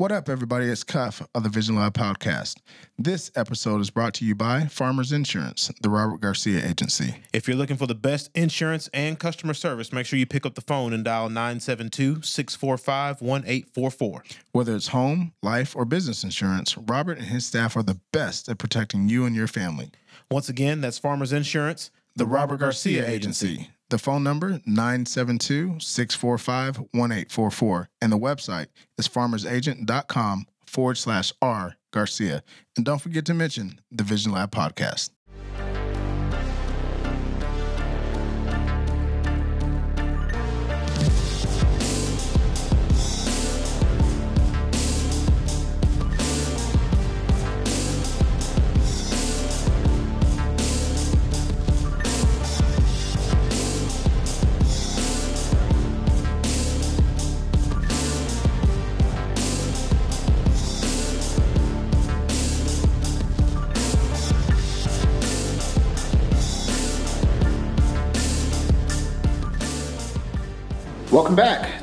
What up, everybody? It's Cuff of the Vision Lab podcast. This episode is brought to you by Farmers Insurance, the Robert Garcia Agency. If you're looking for the best insurance and customer service, make sure you pick up the phone and dial 972 645 1844. Whether it's home, life, or business insurance, Robert and his staff are the best at protecting you and your family. Once again, that's Farmers Insurance, The Robert Garcia Agency. The phone number 972-645-1844 and the website is farmersagent.com forward slash R Garcia. And don't forget to mention the Vision Lab podcast.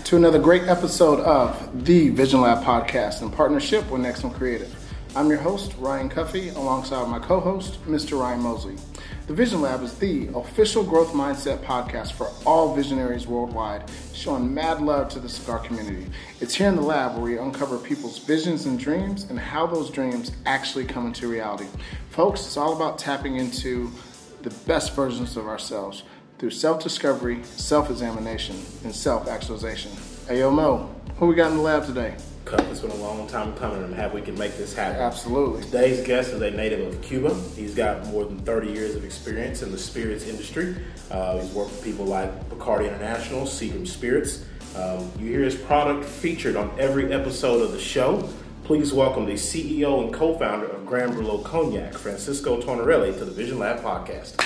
To another great episode of the Vision Lab podcast in partnership with Next One Creative. I'm your host, Ryan Cuffee, alongside my co host, Mr. Ryan Mosley. The Vision Lab is the official growth mindset podcast for all visionaries worldwide, showing mad love to the cigar community. It's here in the lab where we uncover people's visions and dreams and how those dreams actually come into reality. Folks, it's all about tapping into the best versions of ourselves through self discovery, self examination, and self actualization. Hey, yo, Mo, who we got in the lab today? Cup. It's been a long time coming. I'm happy we can make this happen. Absolutely. Today's guest is a native of Cuba. He's got more than 30 years of experience in the spirits industry. Uh, he's worked with people like Bacardi International, Seagram Spirits. Um, you hear his product featured on every episode of the show. Please welcome the CEO and co-founder of Grand Brulot Cognac, Francisco Tonarely, to the Vision Lab podcast.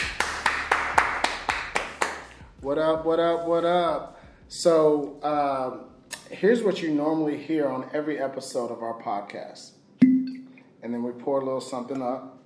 What up, what up, what up? So, um, here's what you normally hear on every episode of our podcast. And then we pour a little something up.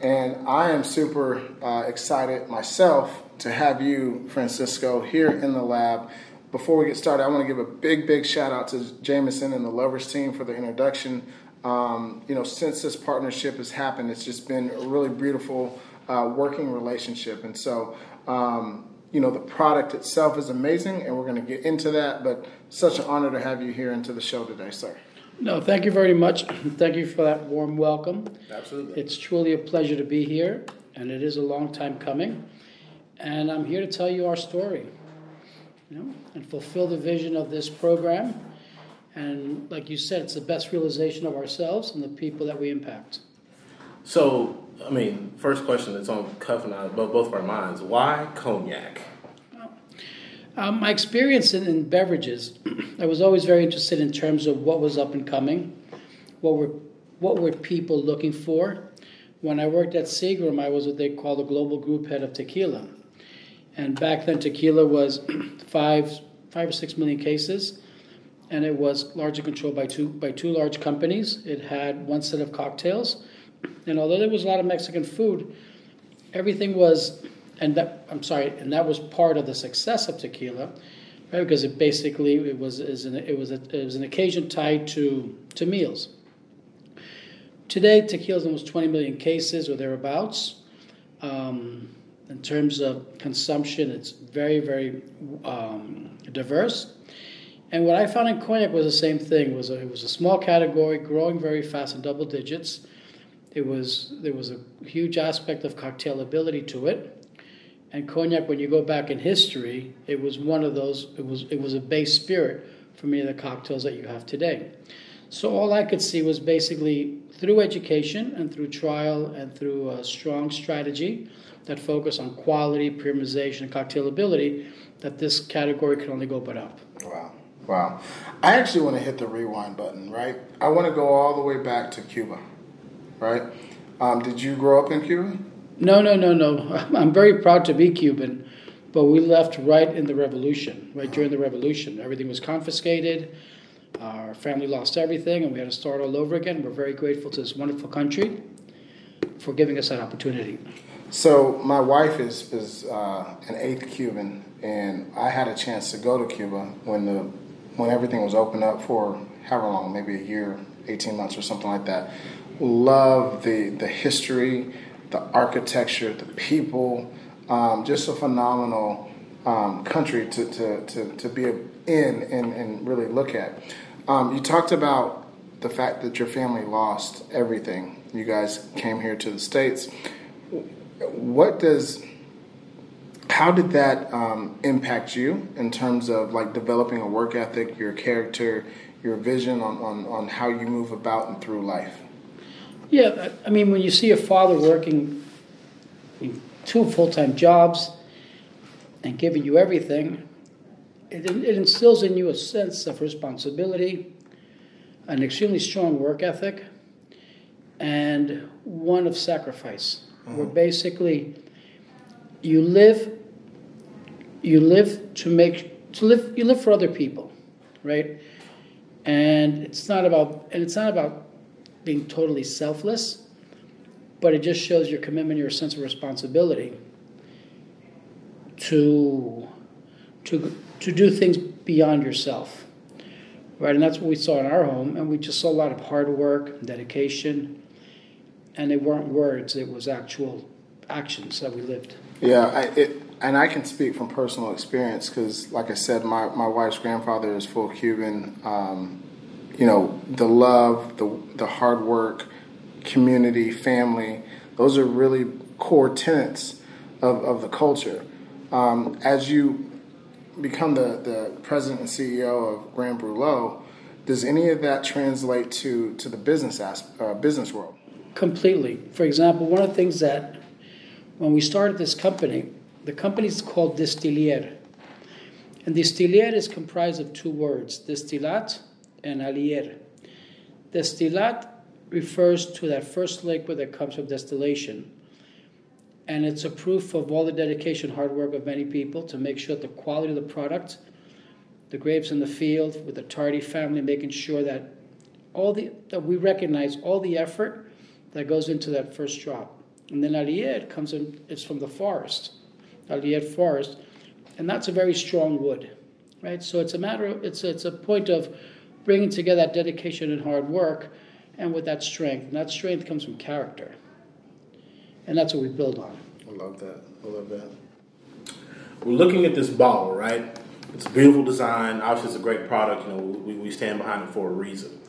And I am super uh, excited myself to have you, Francisco, here in the lab. Before we get started, I want to give a big, big shout out to Jameson and the Lovers team for the introduction. Um, you know, since this partnership has happened, it's just been a really beautiful uh, working relationship. And so, um, you know, the product itself is amazing, and we're going to get into that. But such an honor to have you here into the show today, sir. No, thank you very much. Thank you for that warm welcome. Absolutely. It's truly a pleasure to be here, and it is a long time coming. And I'm here to tell you our story, you know, and fulfill the vision of this program. And like you said, it's the best realization of ourselves and the people that we impact. So, I mean, first question that's on Cuff and I, both both of our minds. Why cognac? Um, my experience in, in beverages, I was always very interested in terms of what was up and coming, what were what were people looking for. When I worked at Seagram, I was what they call the global group head of tequila, and back then tequila was five five or six million cases, and it was largely controlled by two by two large companies. It had one set of cocktails, and although there was a lot of Mexican food, everything was and that I'm sorry, and that was part of the success of tequila, right? Because it basically it was is an, it was a, it was an occasion tied to to meals. Today, tequila is almost 20 million cases or thereabouts. Um, in terms of consumption, it's very very um, diverse. And what I found in cognac was the same thing. It was a, it was a small category, growing very fast in double digits. It was there was a huge aspect of cocktailability to it. And cognac, when you go back in history, it was one of those. It was it was a base spirit for many of the cocktails that you have today. So all I could see was basically through education and through trial and through a strong strategy that focused on quality, premiumization, and cocktailability, that this category could only go but up. Wow. Wow. I actually want to hit the rewind button, right? I want to go all the way back to Cuba, right? Um, did you grow up in Cuba? No, no, no, no. I'm very proud to be Cuban, but we left right in the revolution, right during the revolution. Everything was confiscated. Our family lost everything, and we had to start all over again. We're very grateful to this wonderful country for giving us that opportunity. So my wife is is uh, an eighth Cuban, and I had a chance to go to Cuba when the when everything was open up for however long, maybe a year, 18 months or something like that. Love the, the history, the architecture, the people, um, just a phenomenal um, country to, to, to, to be in and, and really look at. Um, you talked about the fact that your family lost everything. You guys came here to the States. What does how did that um, impact you in terms of like developing a work ethic, your character, your vision on, on, on how you move about and through life? Yeah, I mean, when you see a father working two full time jobs and giving you everything, it, it instills in you a sense of responsibility, an extremely strong work ethic, and one of sacrifice. Mm-hmm. Where basically you live you live to make to live you live for other people right and it's not about and it's not about being totally selfless but it just shows your commitment your sense of responsibility to to to do things beyond yourself right and that's what we saw in our home and we just saw a lot of hard work dedication and it weren't words it was actual actions that we lived yeah I, it and I can speak from personal experience because, like I said, my, my wife's grandfather is full Cuban. Um, you know, the love, the, the hard work, community, family, those are really core tenets of, of the culture. Um, as you become the, the president and CEO of Grand Brulot, does any of that translate to, to the business asp- uh, business world? Completely. For example, one of the things that when we started this company, the company is called Distiller. And Distiller is comprised of two words, distillat and alier. Distillat refers to that first liquid that comes from distillation. And it's a proof of all the dedication, hard work of many people to make sure that the quality of the product, the grapes in the field, with the Tardy family, making sure that all the that we recognize all the effort that goes into that first drop. And then alier comes in, it's from the forest. Allier forest, and that's a very strong wood, right? So it's a matter of it's it's a point of bringing together that dedication and hard work, and with that strength, and that strength comes from character, and that's what we build on. I love that. I love that. We're looking at this bottle, right? It's a beautiful design. Obviously, it's a great product. You know, we, we stand behind it for a reason.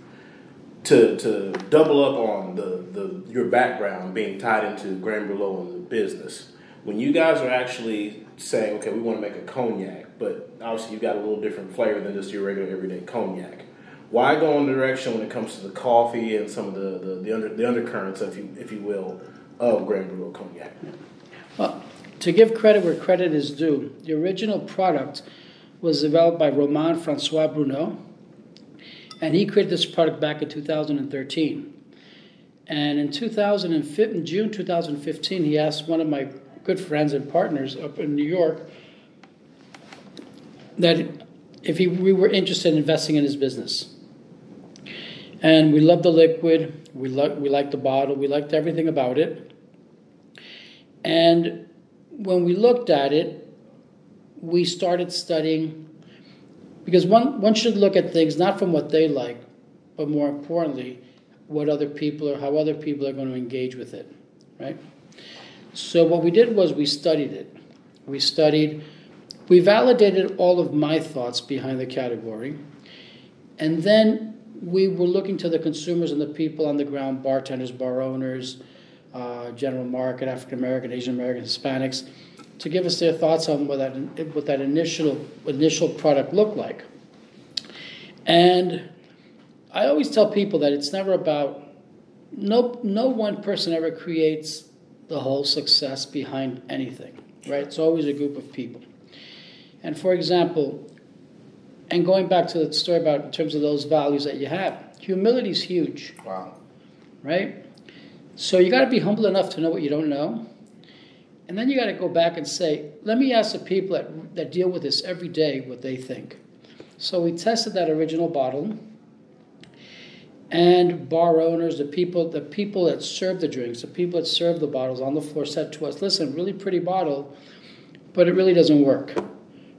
To, to double up on the, the your background being tied into Grand Brulot and the business, when you guys are actually saying, okay, we want to make a cognac, but obviously you've got a little different flavor than just your regular everyday cognac. Why go in the direction when it comes to the coffee and some of the, the, the, under, the undercurrents, if you, if you will, of Grand Brulot cognac? Well, to give credit where credit is due, the original product was developed by Romain Francois Bruno, and he created this product back in 2013. And in 2015, June 2015, he asked one of my good friends and partners up in New York that if he, we were interested in investing in his business. And we loved the liquid, we, lo- we liked the bottle, we liked everything about it. And when we looked at it, we started studying because one, one should look at things not from what they like, but more importantly, what other people or how other people are going to engage with it, right? So what we did was we studied it. We studied, we validated all of my thoughts behind the category, and then we were looking to the consumers and the people on the ground, bartenders, bar owners, uh, general market, African American, Asian American, Hispanics, to give us their thoughts on what that what that initial initial product looked like. And I always tell people that it's never about no no one person ever creates the whole success behind anything, right? It's always a group of people. And for example, and going back to the story about in terms of those values that you have, humility is huge. Wow. Right? So you got to be humble enough to know what you don't know. And then you got to go back and say, let me ask the people that, that deal with this every day what they think. So we tested that original bottle and bar owners, the people, the people that serve the drinks, the people that serve the bottles on the floor said to us, "Listen, really pretty bottle, but it really doesn't work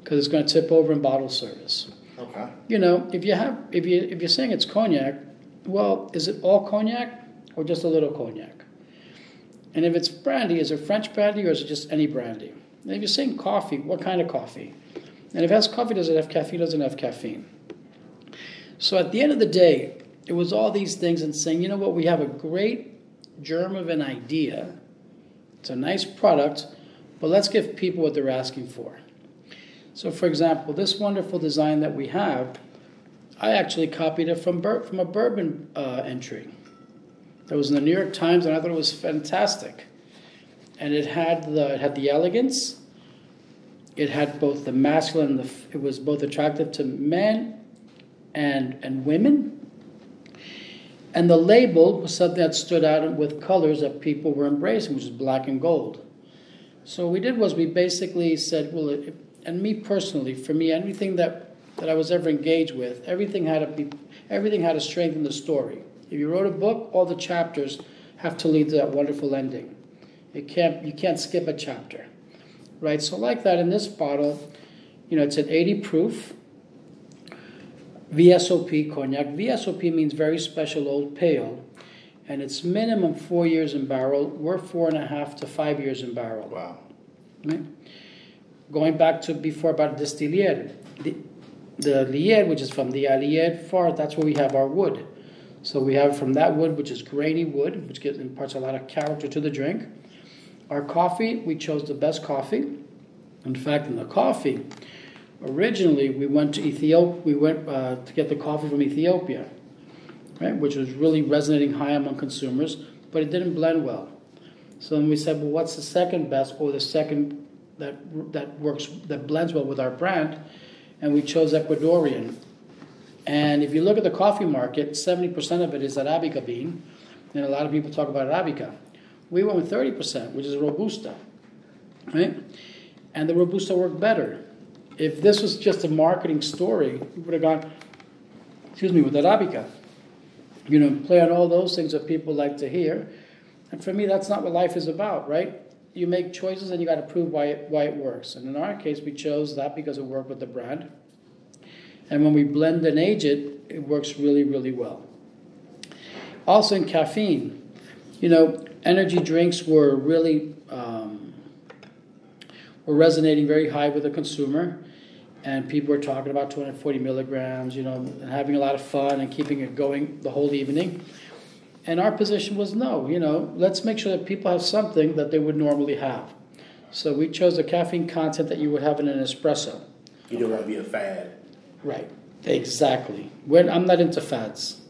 because it's going to tip over in bottle service." Okay. You know, if you have if you if you're saying it's cognac, well, is it all cognac or just a little cognac? And if it's brandy, is it French brandy or is it just any brandy? And if you're saying coffee, what kind of coffee? And if it has coffee, does it have caffeine? Doesn't have caffeine? So at the end of the day, it was all these things and saying, you know what, we have a great germ of an idea. It's a nice product, but let's give people what they're asking for. So, for example, this wonderful design that we have, I actually copied it from, from a bourbon uh, entry that was in the New York Times, and I thought it was fantastic. And it had the it had the elegance. It had both the masculine the. It was both attractive to men and and women. And the label was something that stood out with colors that people were embracing, which is black and gold. So what we did was we basically said, well, it, and me personally, for me, anything that, that I was ever engaged with, everything had to be, everything had to strengthen the story. If you wrote a book, all the chapters have to lead to that wonderful ending. It can't, you can't skip a chapter, right? So like that in this bottle, you know, it's an 80 proof. VSOP cognac. VSOP means very special old pale, and it's minimum four years in barrel. We're four and a half to five years in barrel. Wow. Right? Going back to before about distiller, the, the lier, which is from the Allier far, that's where we have our wood. So we have from that wood, which is grainy wood, which gives, imparts a lot of character to the drink. Our coffee, we chose the best coffee. In fact, in the coffee, originally we went to Ethiopia. We went uh, to get the coffee from Ethiopia, right, which was really resonating high among consumers, but it didn't blend well. So then we said, well, what's the second best or the second that that works that blends well with our brand? And we chose Ecuadorian. And if you look at the coffee market, 70% of it is Arabica bean, and a lot of people talk about Arabica. We went with 30%, which is Robusta, right? And the Robusta worked better. If this was just a marketing story, we would have gone, excuse me, with Arabica. You know, play on all those things that people like to hear. And for me, that's not what life is about, right? You make choices and you got to prove why it, why it works. And in our case, we chose that because it worked with the brand. And when we blend and age it, it works really, really well. Also in caffeine, you know, energy drinks were really um, were resonating very high with the consumer, and people were talking about 240 milligrams, you know, and having a lot of fun and keeping it going the whole evening. And our position was no, you know, let's make sure that people have something that they would normally have. So we chose the caffeine content that you would have in an espresso. You don't want to be a fad. Right. Exactly. When I'm not into fads.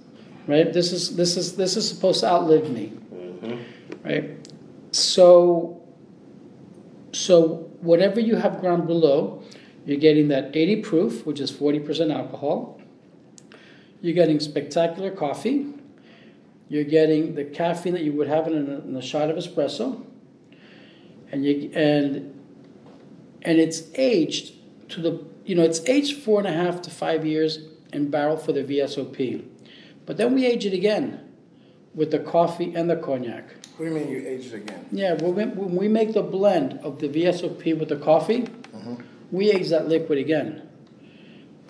Right. This is this is this is supposed to outlive me. Mm-hmm. Right. So. So whatever you have Grand Brulot, you're getting that 80 proof, which is 40% alcohol. You're getting spectacular coffee. You're getting the caffeine that you would have in a, in a shot of espresso, and you and and it's aged to the you know it's aged four and a half to five years in barrel for the VSOP, but then we age it again with the coffee and the cognac. What do you mean you age it again? Yeah, when we, when we make the blend of the VSOP with the coffee, mm-hmm. we age that liquid again,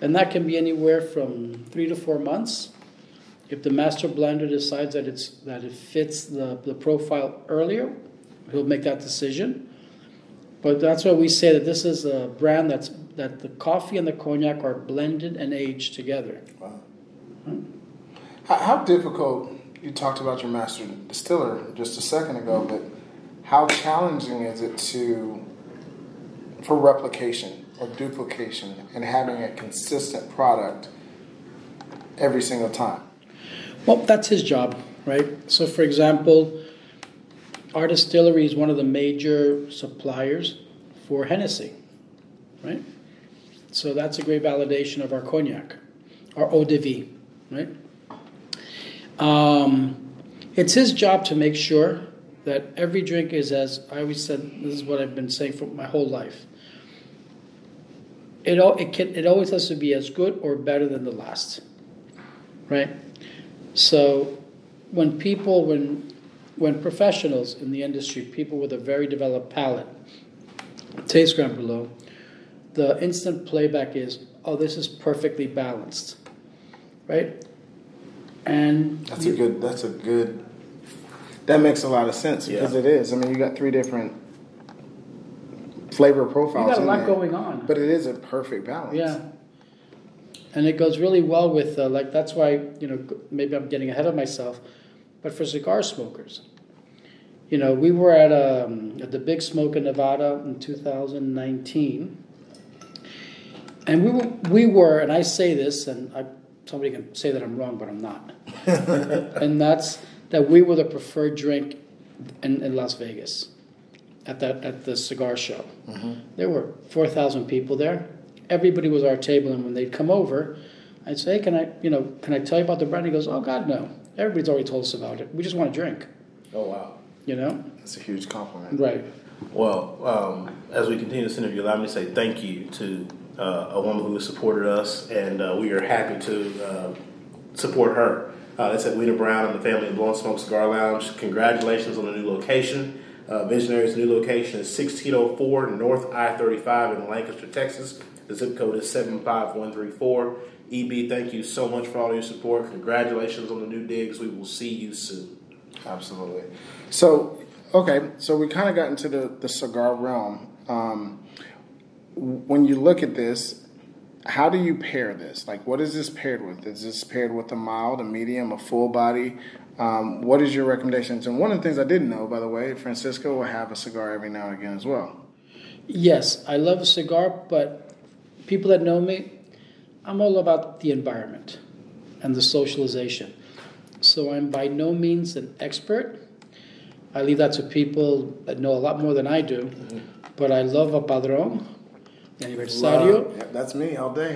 and that can be anywhere from three to four months. If the master blender decides that it's that it fits the, the profile earlier, he'll make that decision. But that's why we say that this is a brand that's that the coffee and the cognac are blended and aged together. Wow. How, how difficult, you talked about your master distiller just a second ago, but how challenging is it to, for replication or duplication and having a consistent product every single time? Well, that's his job, right? So, for example, our distillery is one of the major suppliers for Hennessy, right? So that's a great validation of our cognac, our eau de vie, right? Um, it's his job to make sure that every drink is as I always said. This is what I've been saying for my whole life. It all it can it always has to be as good or better than the last, right? So when people when when professionals in the industry, people with a very developed palate, taste Grand Brulot, the instant playback is, oh, this is perfectly balanced, right? And That's a good. That's a good. That makes a lot of sense because Yeah. it is. I mean, you got three different flavor profiles. you got a lot there, going on. but it is a perfect balance. Yeah. And it goes really well with, uh, like, that's why, you know, maybe I'm getting ahead of myself, but for cigar smokers. You know, we were at, um, at the Big Smoke in Nevada in 2019. And we were, we were, and I say this, and I, somebody can say that I'm wrong, but I'm not. and that's that we were the preferred drink in, in Las Vegas at that at the cigar show. There were four thousand people there. Everybody was at our table, and when they'd come over, I'd say, hey, "Can I, you know, can I tell you about the brand?" He goes, "Oh God, no. Everybody's already told us about it. We just want to drink." Oh wow. You know, That's a huge compliment. right? Well, um, as we continue this interview, allow me to say thank you to uh, a woman who has supported us, and uh, we are happy to uh, support her. Uh, that's at Weena Brown and the family of Blowing Smoke Cigar Lounge. Congratulations on the new location. Uh, Visionary's new location is 1604 North I 35 in Lancaster, Texas. The zip code is 75134. EB, thank you so much for all your support. Congratulations on the new digs. We will see you soon. Absolutely. So, okay, so we kind of got into the, the cigar realm. Um, when you look at this, how do you pair this? Like, what is this paired with? Is this paired with a mild, a medium, a full body? Um, what is your recommendations? And one of the things I didn't know, by the way, Francisco will have a cigar every now and again as well. Yes, I love a cigar, but people that know me, I'm all about the environment and the socialization. So I'm by no means an expert. I leave that to people that know a lot more than I do. But I love a padron, aniversario. Love- yeah, that's me all day.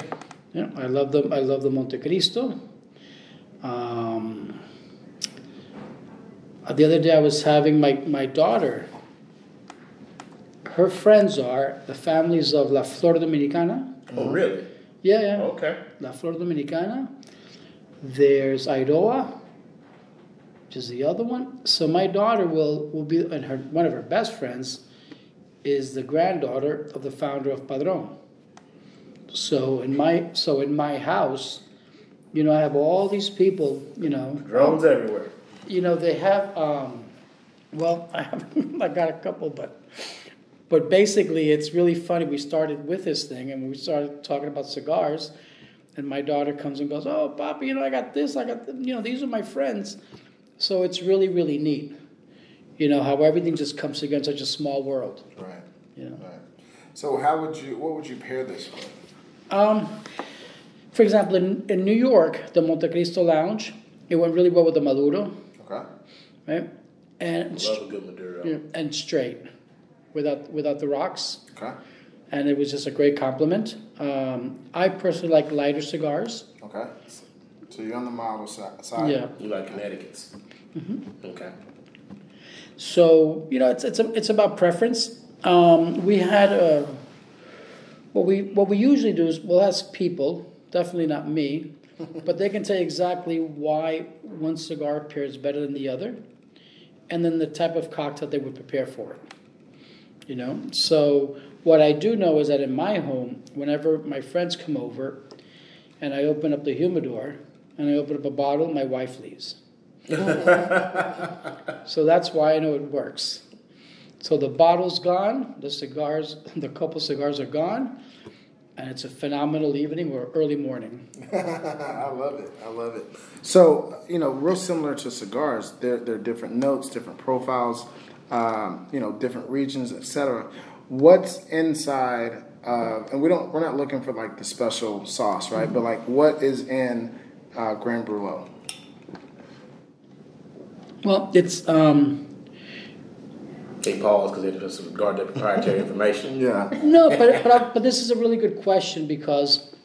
Yeah, I love the I love the Monte Cristo. Um, the other day I was having my, my daughter. Her friends are the families of La Flor Dominicana. Oh, really? Yeah, yeah. Okay. La Flor Dominicana. There's Iroa, which is the other one. So my daughter will, will be, and her one of her best friends is the granddaughter of the founder of Padron. So in my so in my house, you know, I have all these people, you know, Drones everywhere. you know, they have. Um, well, I have I got a couple, but but basically, it's really funny. We started with this thing, and we started talking about cigars, and my daughter comes and goes, "Oh, Papa, you know, I got this. I got th- you know, these are my friends." So it's really really neat, you know, how everything just comes together in such a small world. Right. You know. Right. So, how would you? What would you pair this with? Um, for example, in, in New York, the Monte Cristo Lounge, it went really well with the Maduro, Okay. right? And Love a good Maduro. Yeah, and straight, without without the rocks, Okay. and it was just a great compliment. Um, I personally like lighter cigars. Okay. So you're on the mild si- side. Yeah, You like Connecticut's? Okay. so you know it's it's a, it's about preference. Um, we had a what we what we usually do is we'll ask people, definitely not me, but they can tell you exactly why one cigar pairs better than the other, and then the type of cocktail they would prepare for it. You know, so what I do know is that in my home, whenever my friends come over, and I open up the humidor and I open up a bottle, my wife leaves. so that's why I know it works. So the bottle's gone, the cigars, the couple cigars are gone, and it's a phenomenal evening or early morning. I love it. I love it. So, you know, real similar to cigars, they're, they're different notes, different profiles, um, you know, different regions, etc. What's inside of, and we don't, we're not looking for like the special sauce, right? But like, what is in uh, Grand Brûlot? Well, it's um, They pause because they just guard their proprietary information. Yeah. no, but but, I, but this is a really good question because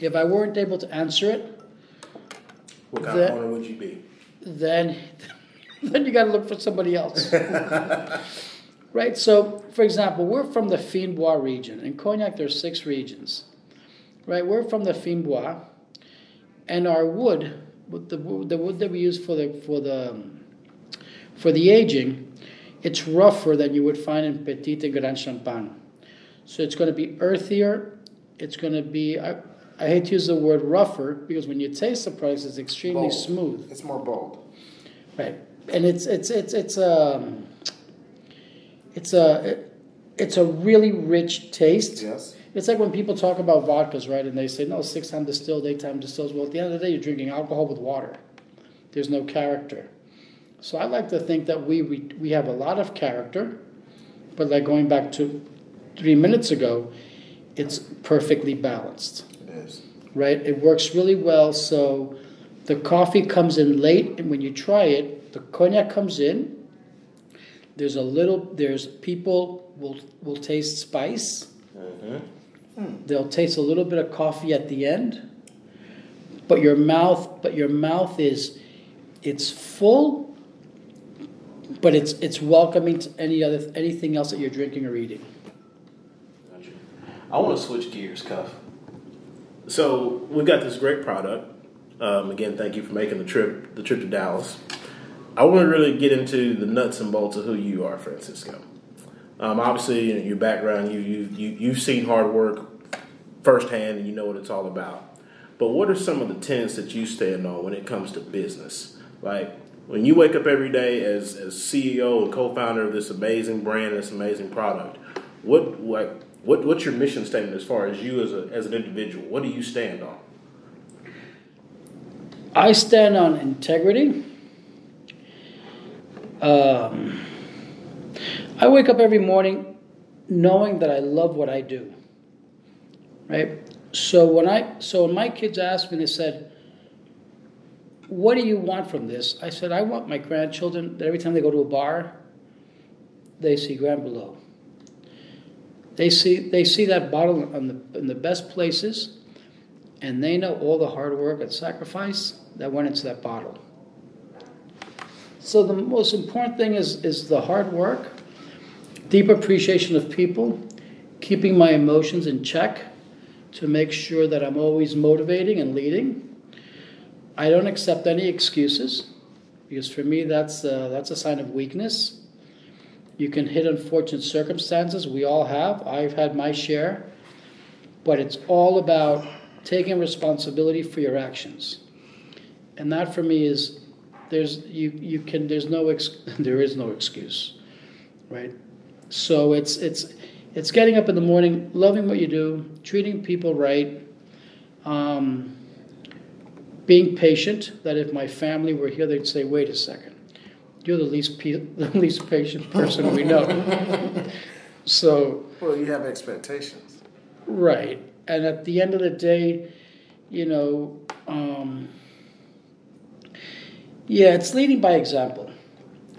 if I weren't able to answer it, What kind That- of owner would you be? then then you got to look for somebody else. right? So, for example, we're from the Fins Bois region. In Cognac, there's six regions. Right? We're from the Fins Bois, and our wood, the, wood- the wood that we use for the for the for the aging, it's rougher than you would find in Petit and Grand Champagne. So it's going to be earthier. It's going to be. I, I hate to use the word rougher because when you taste the price, it's extremely Bold. smooth, It's more bold. right? And it's it's it's it's um it's a it's a really rich taste. Yes. It's like when people talk about vodkas, right? And they say, no, six time distilled, eight time distilled. Well, at the end of the day, you're drinking alcohol with water. There's no character. So I like to think that we, we, we have a lot of character, but like going back to three minutes ago, it's perfectly balanced, It is. right? It works really well. So the coffee comes in late, and when you try it, the cognac comes in. There's a little, there's people will, will taste spice. They'll taste a little bit of coffee at the end, but your mouth, but your mouth is, it's full, but it's it's welcoming to any other anything else that you're drinking or eating. Gotcha. I want to switch gears, Cuff. So we've got this great product. Um, again, thank you for making the trip the trip to Dallas. I want to really get into the nuts and bolts of who you are, Francisco. Um, obviously, you know, your background, you, you, you, you've seen hard work firsthand and you know what it's all about. But what are some of the tenets that you stand on when it comes to business? Like, when you wake up every day as, as CEO and co founder of this amazing brand and this amazing product, what, like, what, what's your mission statement as far as you as, a, as an individual? What do you stand on? I stand on integrity. Um, I wake up every morning knowing that I love what I do. Right? So when I so when my kids asked me, they said, What do you want from this? I said, I want my grandchildren that every time they go to a bar, they see Grand Brulot. They see they see that bottle on the in the best places, and they know all the hard work and sacrifice that went into that bottle. So the most important thing is is the hard work, deep appreciation of people, keeping my emotions in check to make sure that I'm always motivating and leading. I don't accept any excuses because for me that's uh, that's a sign of weakness. You can hit unfortunate circumstances. We all have. I've had my share, but it's all about taking responsibility for your actions, and that for me is there's you you can there's no ex, there is no excuse, right? So it's it's it's getting up in the morning, loving what you do, treating people right, um, being patient. That if my family were here, they'd say, "Wait a second, you're the least pe- the least patient person we know." so Well, you have expectations. right, and at the end of the day, you know, um, yeah, it's leading by example,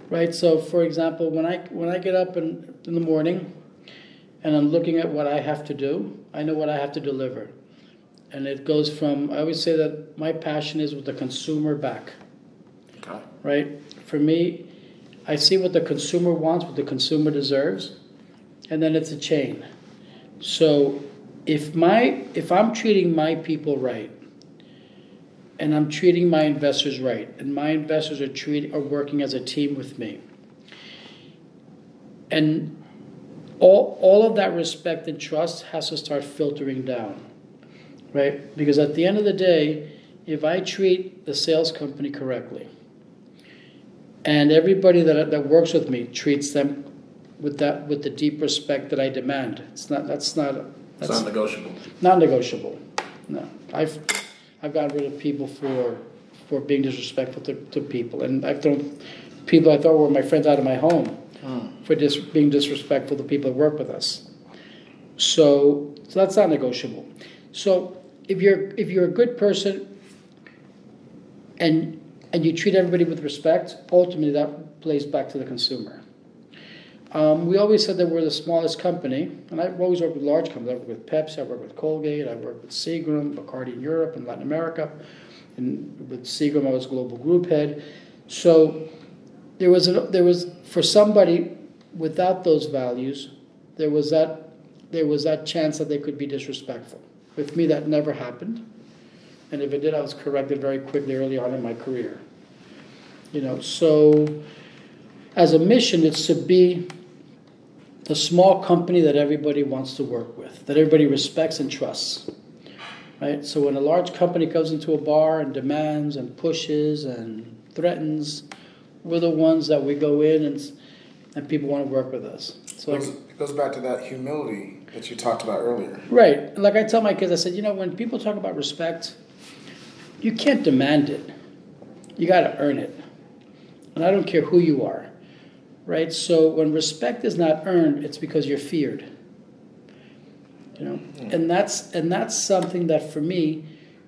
right? So, for example, when I when I get up in, in the morning, and I'm looking at what I have to do, I know what I have to deliver, and it goes from I always say that my passion is with the consumer back, Okay. right? For me, I see what the consumer wants, what the consumer deserves, and then it's a chain. So if my if I'm treating my people right, and I'm treating my investors right, and my investors are treating are working as a team with me, and all all of that respect and trust has to start filtering down, right? Because at the end of the day, if I treat the sales company correctly, and everybody that that works with me treats them with that with the deep respect that I demand. It's not that's not It's that's not negotiable. not negotiable. No, I've I've gotten rid of people for for being disrespectful to, to people, and I've thrown people I thought were my friends out of my home hmm. for dis, being disrespectful to people that work with us. So, so that's not negotiable. So if you're if you're a good person and and you treat everybody with respect, ultimately that plays back to the consumer. Um, we always said that we're the smallest company, and I've always worked with large companies. I worked with Pepsi, I worked with Colgate, I worked with Seagram, Bacardi in Europe and Latin America. And with Seagram, I was global group head. So there was a, there was for somebody without those values, there was that there was that chance that they could be disrespectful. With me, that never happened, and if it did, I was corrected very quickly early on in my career. You know, so as a mission, it's to be the small company that everybody wants to work with, that everybody respects and trusts. right? So when a large company comes into a bar and demands and pushes and threatens, we're the ones that we go in and and people want to work with us. So it goes, it goes back to that humility that you talked about earlier. Right. Like I tell my kids, I said, you know, when people talk about respect, you can't demand it. You got to earn it. And I don't care who you are. Right? So when respect is not earned, it's because you're feared. You know? Mm. And that's and that's something that for me,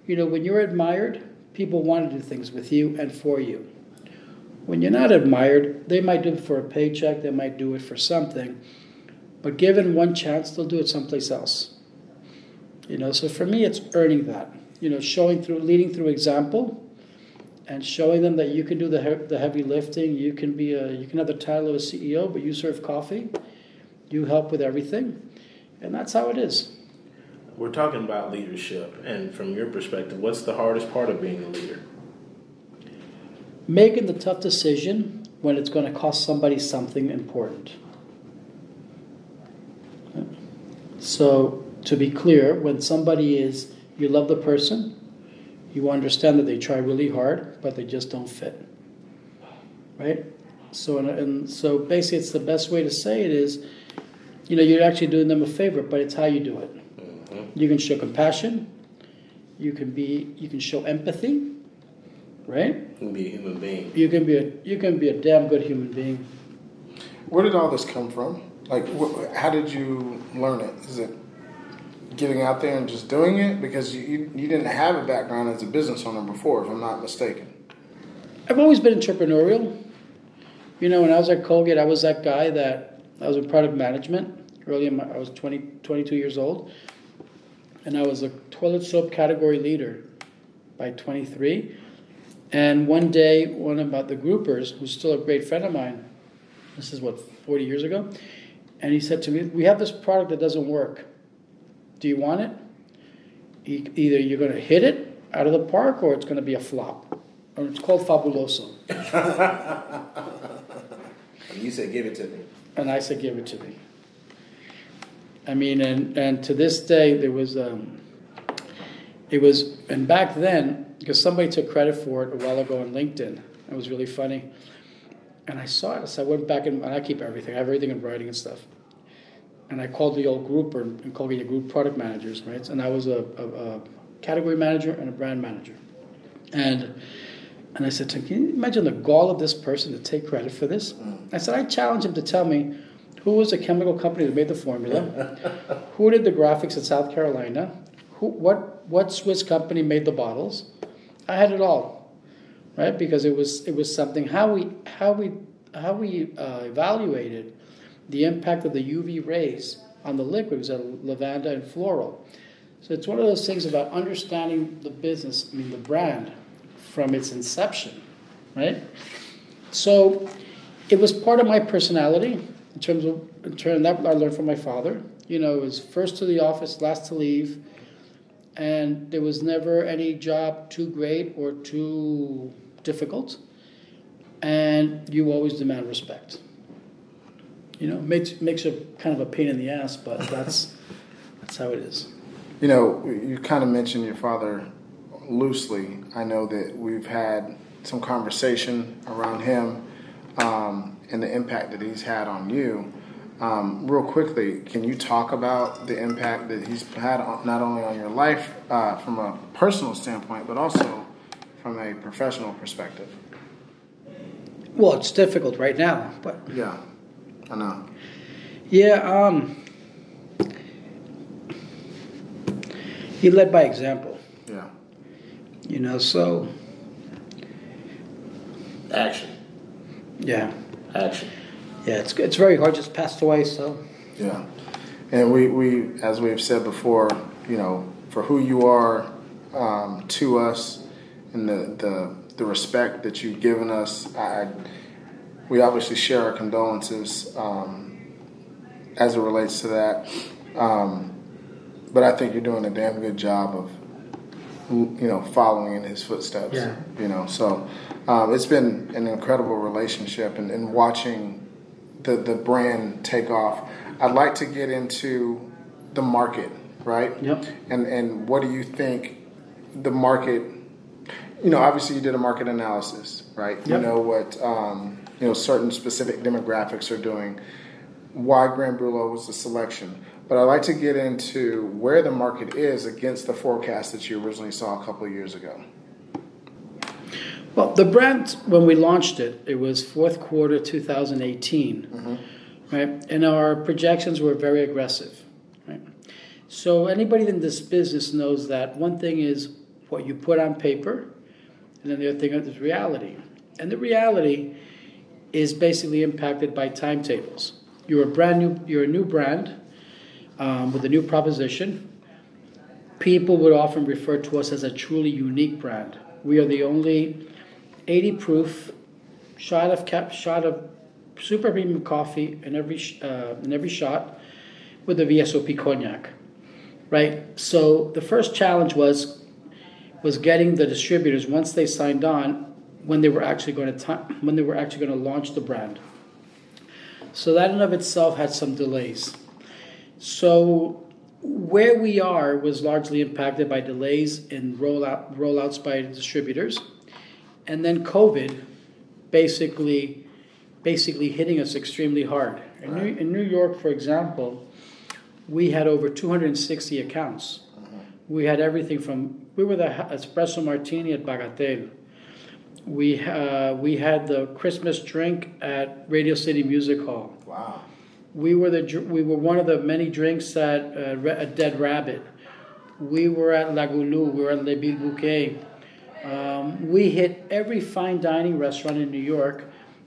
you know, when you're admired, people want to do things with you and for you. When you're not admired, they might do it for a paycheck, they might do it for something, but given one chance, they'll do it someplace else. You know, so for me, it's earning that. You know, showing through, leading through example, and showing them that you can do the he- the heavy lifting. You can be a, you can have the title of a CEO, but you serve coffee. You help with everything, and that's how it is. We're talking about leadership, and from your perspective, what's the hardest part of being a leader? making the tough decision when it's going to cost somebody something important. So, to be clear, when somebody is, you love the person, you understand that they try really hard, but they just don't fit. Right? So, and so basically, it's the best way to say it is, you know, you're actually doing them a favor, but it's how you do it. Mm-hmm. You can show compassion. You can be, you can show empathy right? You can be a human being. You can be a you can be a damn good human being. Where did all this come from? Like, wh- how did you learn it? Is it getting out there and just doing it? Because you, you, you didn't have a background as a business owner before, if I'm not mistaken. I've always been entrepreneurial. You know, when I was at Colgate, I was that guy that I was in product management. Early in my, I was 20, 22 years old, and I was a toilet soap category leader by 23. And one day, one of the groupers, who's still a great friend of mine, this is what, 40 years ago, and he said to me, We have this product that doesn't work. Do you want it? Either you're going to hit it out of the park or it's going to be a flop. Or it's called Fabuloso. and you said, Give it to me. And I said, Give it to me. I mean, and, and to this day, there was, um, it was, and back then, because somebody took credit for it a while ago on LinkedIn. It was really funny. And I saw it. So I went back and, and I keep everything. I have everything in writing and stuff. And I called the old group and called the group product managers, right? And I was a, a, a, category manager and a brand manager. And and I said to him, Can you imagine the gall of this person to take credit for this? I said, I challenge him to tell me who was the chemical company that made the formula, who did the graphics in South Carolina, who, what, what Swiss company made the bottles, I had it all, right? Because it was it was something how we how we how we uh, evaluated the impact of the UV rays on the liquids a lavanda and floral. So it's one of those things about understanding the business, I mean the brand, from its inception, right? So it was part of my personality in terms of in terms of that I learned from my father. You know, it was first to the office, last to leave and there was never any job too great or too difficult, and you always demand respect. You know, makes makes a kind of a pain in the ass, but that's that's how it is. You know, you kind of mentioned your father loosely. I know that we've had some conversation around him um, and the impact that he's had on you. Um, real quickly, can you talk about the impact that he's had on, not only on your life uh, from a personal standpoint, but also from a professional perspective? Well, it's difficult right now, but yeah, I know. Yeah, um, he led by example. Yeah. You know, so action. Yeah. Action. Yeah, it's it's very hard. Just passed away, so. Yeah, and we we as we've said before, you know, for who you are um, to us, and the the the respect that you've given us, I, we obviously share our condolences um, as it relates to that. Um, but I think you're doing a damn good job of, you know, following in his footsteps. Yeah. You know, so um, it's been an incredible relationship, and, and watching the, the brand take off. I'd like to get into the market right? Yep. And and what do you think the market? You know, obviously you did a market analysis, right? Yep. You know what um, you know certain specific demographics are doing. Why Grand Brulot was the selection, but I'd like to get into where the market is against the forecast that you originally saw a couple years ago. Well, the brand, when we launched it, it was fourth quarter 2018, mm-hmm. right? And our projections were very aggressive, right? So anybody in this business knows that one thing is what you put on paper, and then the other thing is reality. And the reality is basically impacted by timetables. You're a brand new, you're a new brand um, with a new proposition. People would often refer to us as a truly unique brand. We are the only 80 proof shot of cap, shot of super premium coffee in every uh, in every shot with a VSOP cognac, right? So the first challenge was was getting the distributors once they signed on when they were actually going to when they were actually going to launch the brand. So that in of itself had some delays. So where we are was largely impacted by delays in rollout rollouts by distributors, and then COVID basically basically hitting us extremely hard. In, New, in New York, for example, we had over 260 accounts. Mm-hmm. We had everything from we were the espresso martini at Bagatelle. We uh, we had the Christmas drink at Radio City Music Hall. Wow. We were the we were one of the many drinks at, uh, at Dead Rabbit. We were at La Goulue. We were at Le Bilboquet. Um, we hit every fine dining restaurant in New York,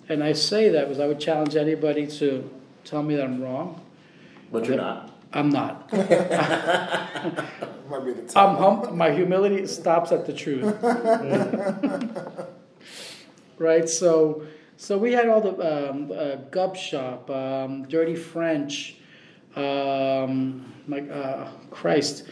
and I say that because I would challenge anybody to tell me that I'm wrong. But you're not. I'm not. Might be the top. I'm hum- my humility stops at the truth. right. So, so we had all the um, uh, Gupshup, um, Dirty French, um, like uh, Christ.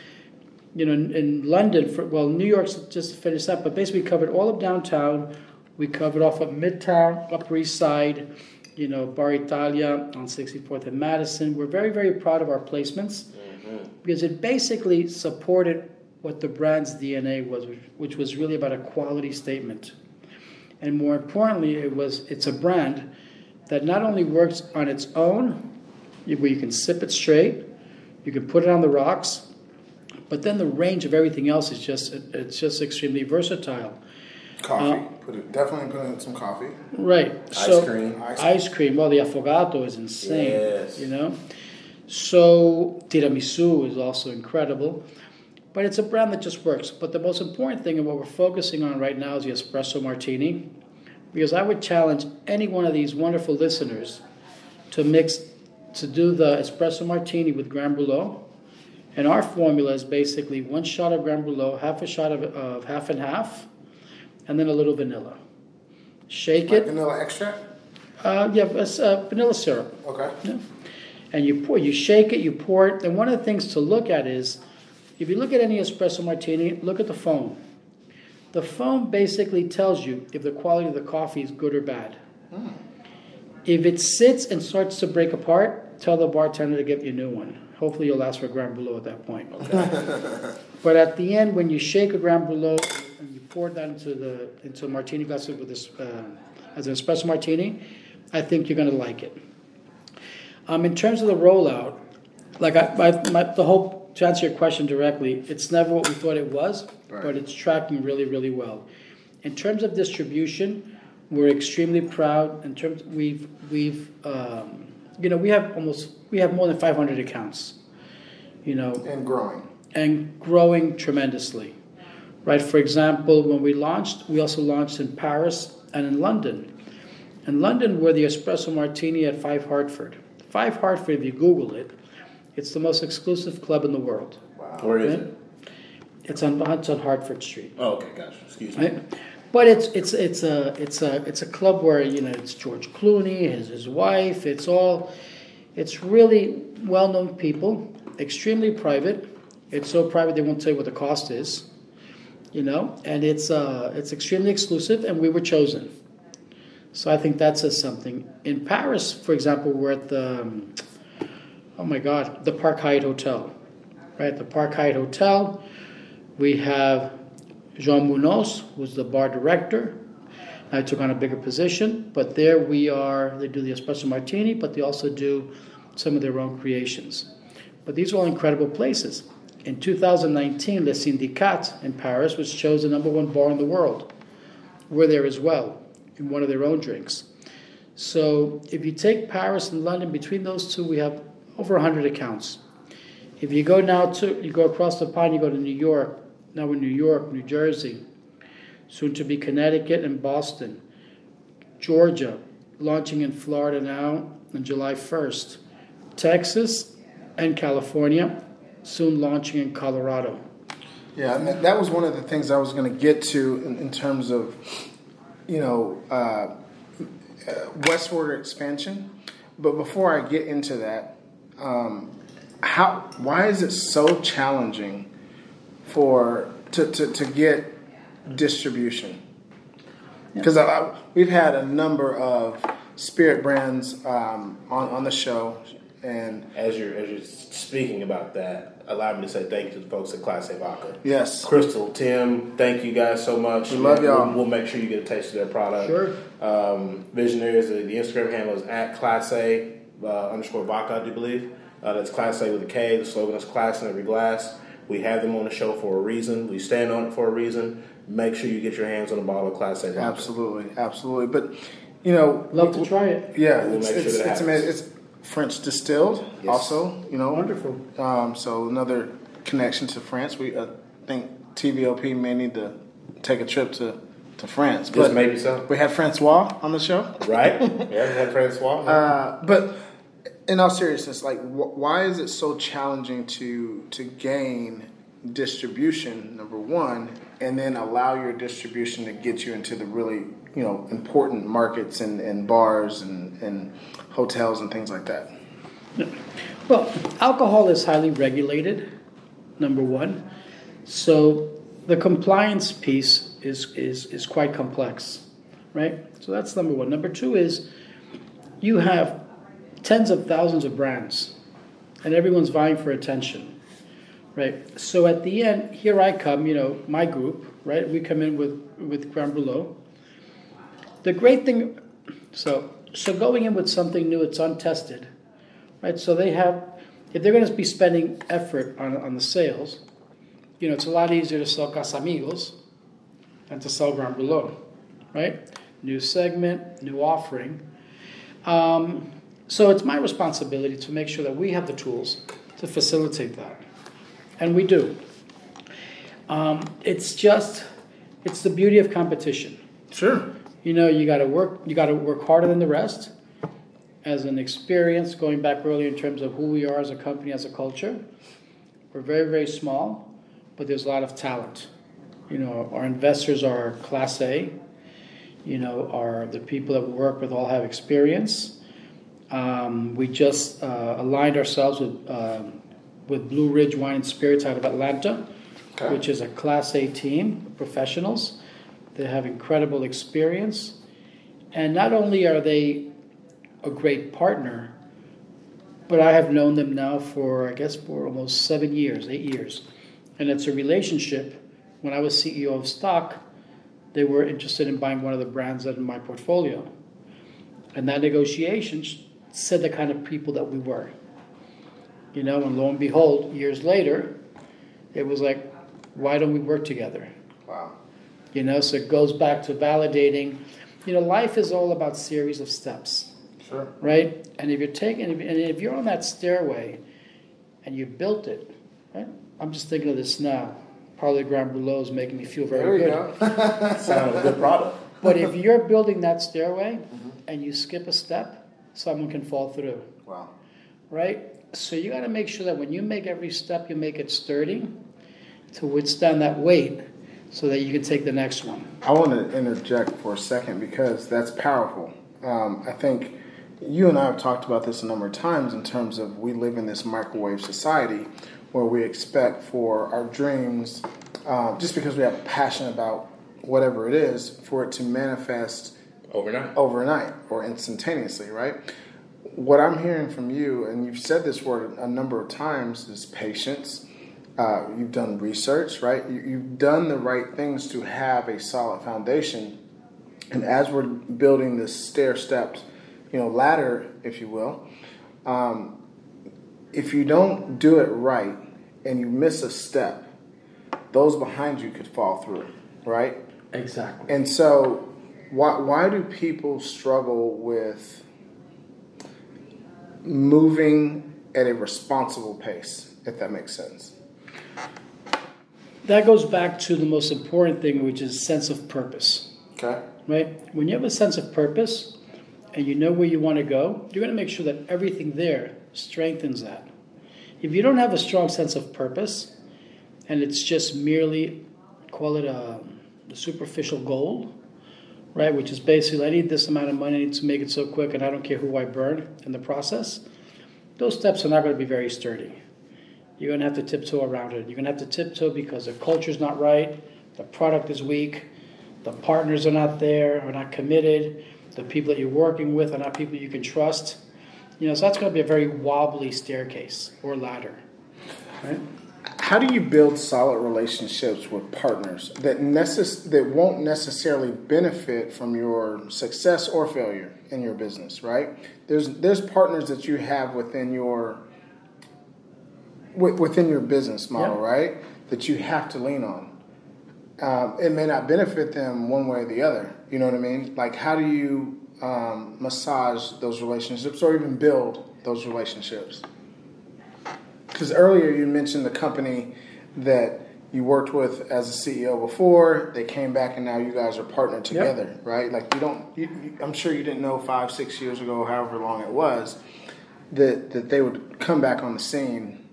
You know, in, in London, for, well, New York's just finished up, but basically we covered all of downtown. We covered off of Midtown, Upper East Side, you know, Bar Italia on 64th and Madison. We're very, very proud of our placements because it basically supported what the brand's DNA was, which was really about a quality statement. And more importantly, it was it's a brand that not only works on its own, where you can sip it straight, you can put it on the rocks, but then the range of everything else is just it's just extremely versatile. Coffee. Uh, put it definitely put in some coffee. Right. Ice so, cream. Ice- Ice cream. Well, the affogato is insane. Yes. You know. So tiramisu is also incredible, but it's a brand that just works. But the most important thing and what we're focusing on right now is the espresso martini, because I would challenge any one of these wonderful listeners to mix to do the espresso martini with Grand Brulot. And our formula is basically one shot of Grand Brulot, half a shot of, of half and half, and then a little vanilla. Shake Like it. vanilla extract. Uh, yeah, uh, vanilla syrup. Okay. And you pour, you shake it, you pour it. And one of the things to look at is, if you look at any espresso martini, look at the foam. The foam basically tells you if the quality of the coffee is good or bad. If it sits and starts to break apart, tell the bartender to get you a new one. Hopefully, you'll ask for a Grand Brulot at that point. but at the end, when you shake a Grand Brulot and you pour that into the into a martini glass with this uh, as an espresso martini, I think you're going to like it. Um, in terms of the rollout, like I, my, my, the whole to answer your question directly, it's never what we thought it was, Right. but it's tracking really, really well. In terms of distribution, we're extremely proud. In terms, we've we've um, you know we have almost we have more than 500 accounts, you know, And growing. and growing tremendously. Right? For example, when we launched, we also launched in Paris and in London. In London, we're the espresso martini at Five Hertford. Five Hertford, if you Google it, it's the most exclusive club in the world. Where is Right? it? It's on it's on Hertford Street. Oh, okay, gotcha. Excuse me. Right? But it's it's it's a it's a it's a club where you know it's George Clooney, his his wife. It's all it's really well known people, extremely private. It's so private they won't tell you what the cost is, you know. And it's uh it's extremely exclusive, and we were chosen. So I think that says something. In Paris, for example, we're at the um, oh my God, the Park Hyatt Hotel, right? The Park Hyatt Hotel. We have Jean Munoz, who's the bar director. I took on a bigger position, but there we are. They do the espresso martini, but they also do some of their own creations. But these are all incredible places. In 2019, Le Syndicat in Paris was chosen number one bar in the world. We're there as well in one of their own drinks. So if you take Paris and London, between those two, we have over 100 accounts. If you go now to, you go across the pond, you go to New York, now we're New York, New Jersey, soon to be Connecticut and Boston, Georgia, launching in Florida now on July 1st, Texas and California, soon launching in Colorado. Yeah, that was one of the things I was going to get to in, in, terms of, you know, uh, westward expansion. But before I get into that, um, how why is it so challenging for to, to, to get distribution? Because we've had a number of spirit brands um, on on the show, and as you're as you're speaking about that, allow me to say thank you to the folks at Class A Vodka. Yes, Crystal, Tim, thank you guys so much. We love y'all. We'll, we'll, make sure you get a taste of their product. Sure. Um, Visionaries, the, the, Instagram handle is at Class A uh, underscore Vodka, I do believe. Uh, that's Class A with a K. The slogan is Class in every glass. We have them on the show for a reason. We stand on it for a reason. Make sure you get your hands on a bottle of Class A vodka. Absolutely, absolutely. But you know, love to try it. Yeah, we'll it's, it's, sure it's, amazing. It's French distilled, yes. also. You know, wonderful. Um, so another connection to France. We uh, think TVOP may need to take a trip to to France. Just but maybe so. We had Francois on the show, right? yeah, we had Francois. Uh, but in all seriousness, like, wh- why is it so challenging to to gain distribution? Number one, and then allow your distribution to get you into the really you know important markets and, and bars and, and hotels and things like that. Well, alcohol is highly regulated. Number one, so the compliance piece is is is quite complex, right? So that's number one. Number two is you have tens of thousands of brands, and everyone's vying for attention, right? So at the end, here I come, you know, my group, right? We come in with with Grand Brulot. The great thing, so so going in with something new, it's untested, right? So they have, if they're going to be spending effort on on the sales, you know, it's a lot easier to sell Casamigos than to sell Grand Brulot, right? New segment, new offering. Um, so it's my responsibility to make sure that we have the tools to facilitate that. And we do. Um, it's just, it's the beauty of competition. Sure. You know, you got to work. You got to work harder than the rest. As an experience, going back earlier in terms of who we are as a company, as a culture, we're very, very small, but there's a lot of talent. You know, our investors are Class A. You know, are the people that we work with all have experience. Um, we just uh, aligned ourselves with uh, with Blue Ridge Wine and Spirits out of Atlanta, okay. which is a Class A team of professionals. They have incredible experience, and not only are they a great partner, but I have known them now for I guess for almost seven years, eight years, and it's a relationship. When I was CEO of Stock, they were interested in buying one of the brands that in my portfolio, and that negotiation said the kind of people that we were. You know, and lo and behold, years later, it was like, why don't we work together? Wow. You know, so it goes back to validating. You know, life is all about series of steps. Sure. Right? And if you're taking, and if you're on that stairway and you built it, right? I'm just thinking of this now. Probably Grand Brulot is making me feel very there good. Go. Sound a good product. But if you're building that stairway mm-hmm. and you skip a step, someone can fall through. Wow. Right? So you got to make sure that when you make every step, you make it sturdy to withstand that weight so that you can take the next one. I want to interject for a second because that's powerful. Um, I think you and I have talked about this a number of times in terms of we live in this microwave society where we expect for our dreams, uh, just because we have a passion about whatever it is, for it to manifest overnight overnight or instantaneously right what i'm hearing from you and you've said this word a number of times is patience uh, you've done research, right? You, you've done the right things to have a solid foundation. And as we're building this stair steps, you know, ladder, if you will, um, if you don't do it right and you miss a step, those behind you could fall through, right? Exactly. And so, why why do people struggle with moving at a responsible pace? If that makes sense. That goes back to the most important thing, which is sense of purpose. Okay. Right? When you have a sense of purpose and you know where you want to go, you're going to make sure that everything there strengthens that. If you don't have a strong sense of purpose and it's just merely, call it um, a, a superficial goal, right? Which is basically, I need this amount of money, to make it so quick, and I don't care who I burn in the process. Those steps are not going to be very sturdy. You're going to have to tiptoe around it. You're going to have to tiptoe because the culture's not right, the product is weak, the partners are not there, are not committed, the people that you're working with are not people you can trust. You know, so that's going to be a very wobbly staircase or ladder, right? How do you build solid relationships with partners that necess- that won't necessarily benefit from your success or failure in your business? Right? There's there's partners that you have within your within your business model, Yeah. right? That you have to lean on. Um, it may not benefit them one way or the other. You know what I mean? Like, how do you um, massage those relationships or even build those relationships? Because earlier you mentioned the company that you worked with as a CEO before. They came back and now you guys are partnered together, right? Like you don't. You, you, I'm sure you didn't know five, six years ago, however long it was, that that they would come back on the scene.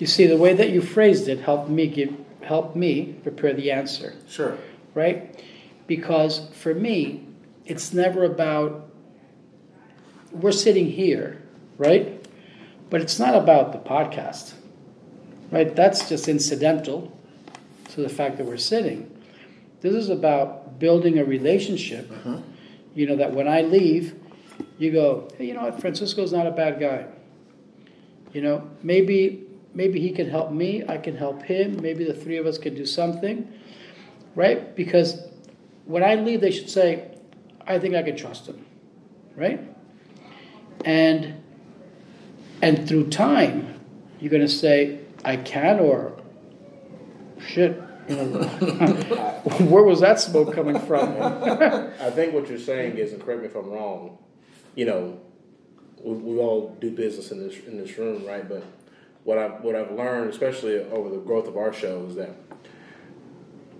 You see, the way that you phrased it helped me give helped me prepare the answer. Sure. right? Because for me, it's never about we're sitting here, right? But it's not about the podcast, right? That's just incidental to the fact that we're sitting. This is about building a relationship. Uh-huh. You know that when I leave, you go, hey, you know what? Francisco's not a bad guy. You know, maybe maybe he can help me. I can help him. Maybe the three of us can do something, right? Because when I leave, they should say, I think I can trust him, right? And and through time, you're going to say, I can, or shit, where was that smoke coming from? I think what you're saying is, and correct me if I'm wrong, you know, we, we all do business in this in this room, right? But what I what I've learned, especially over the growth of our show, is that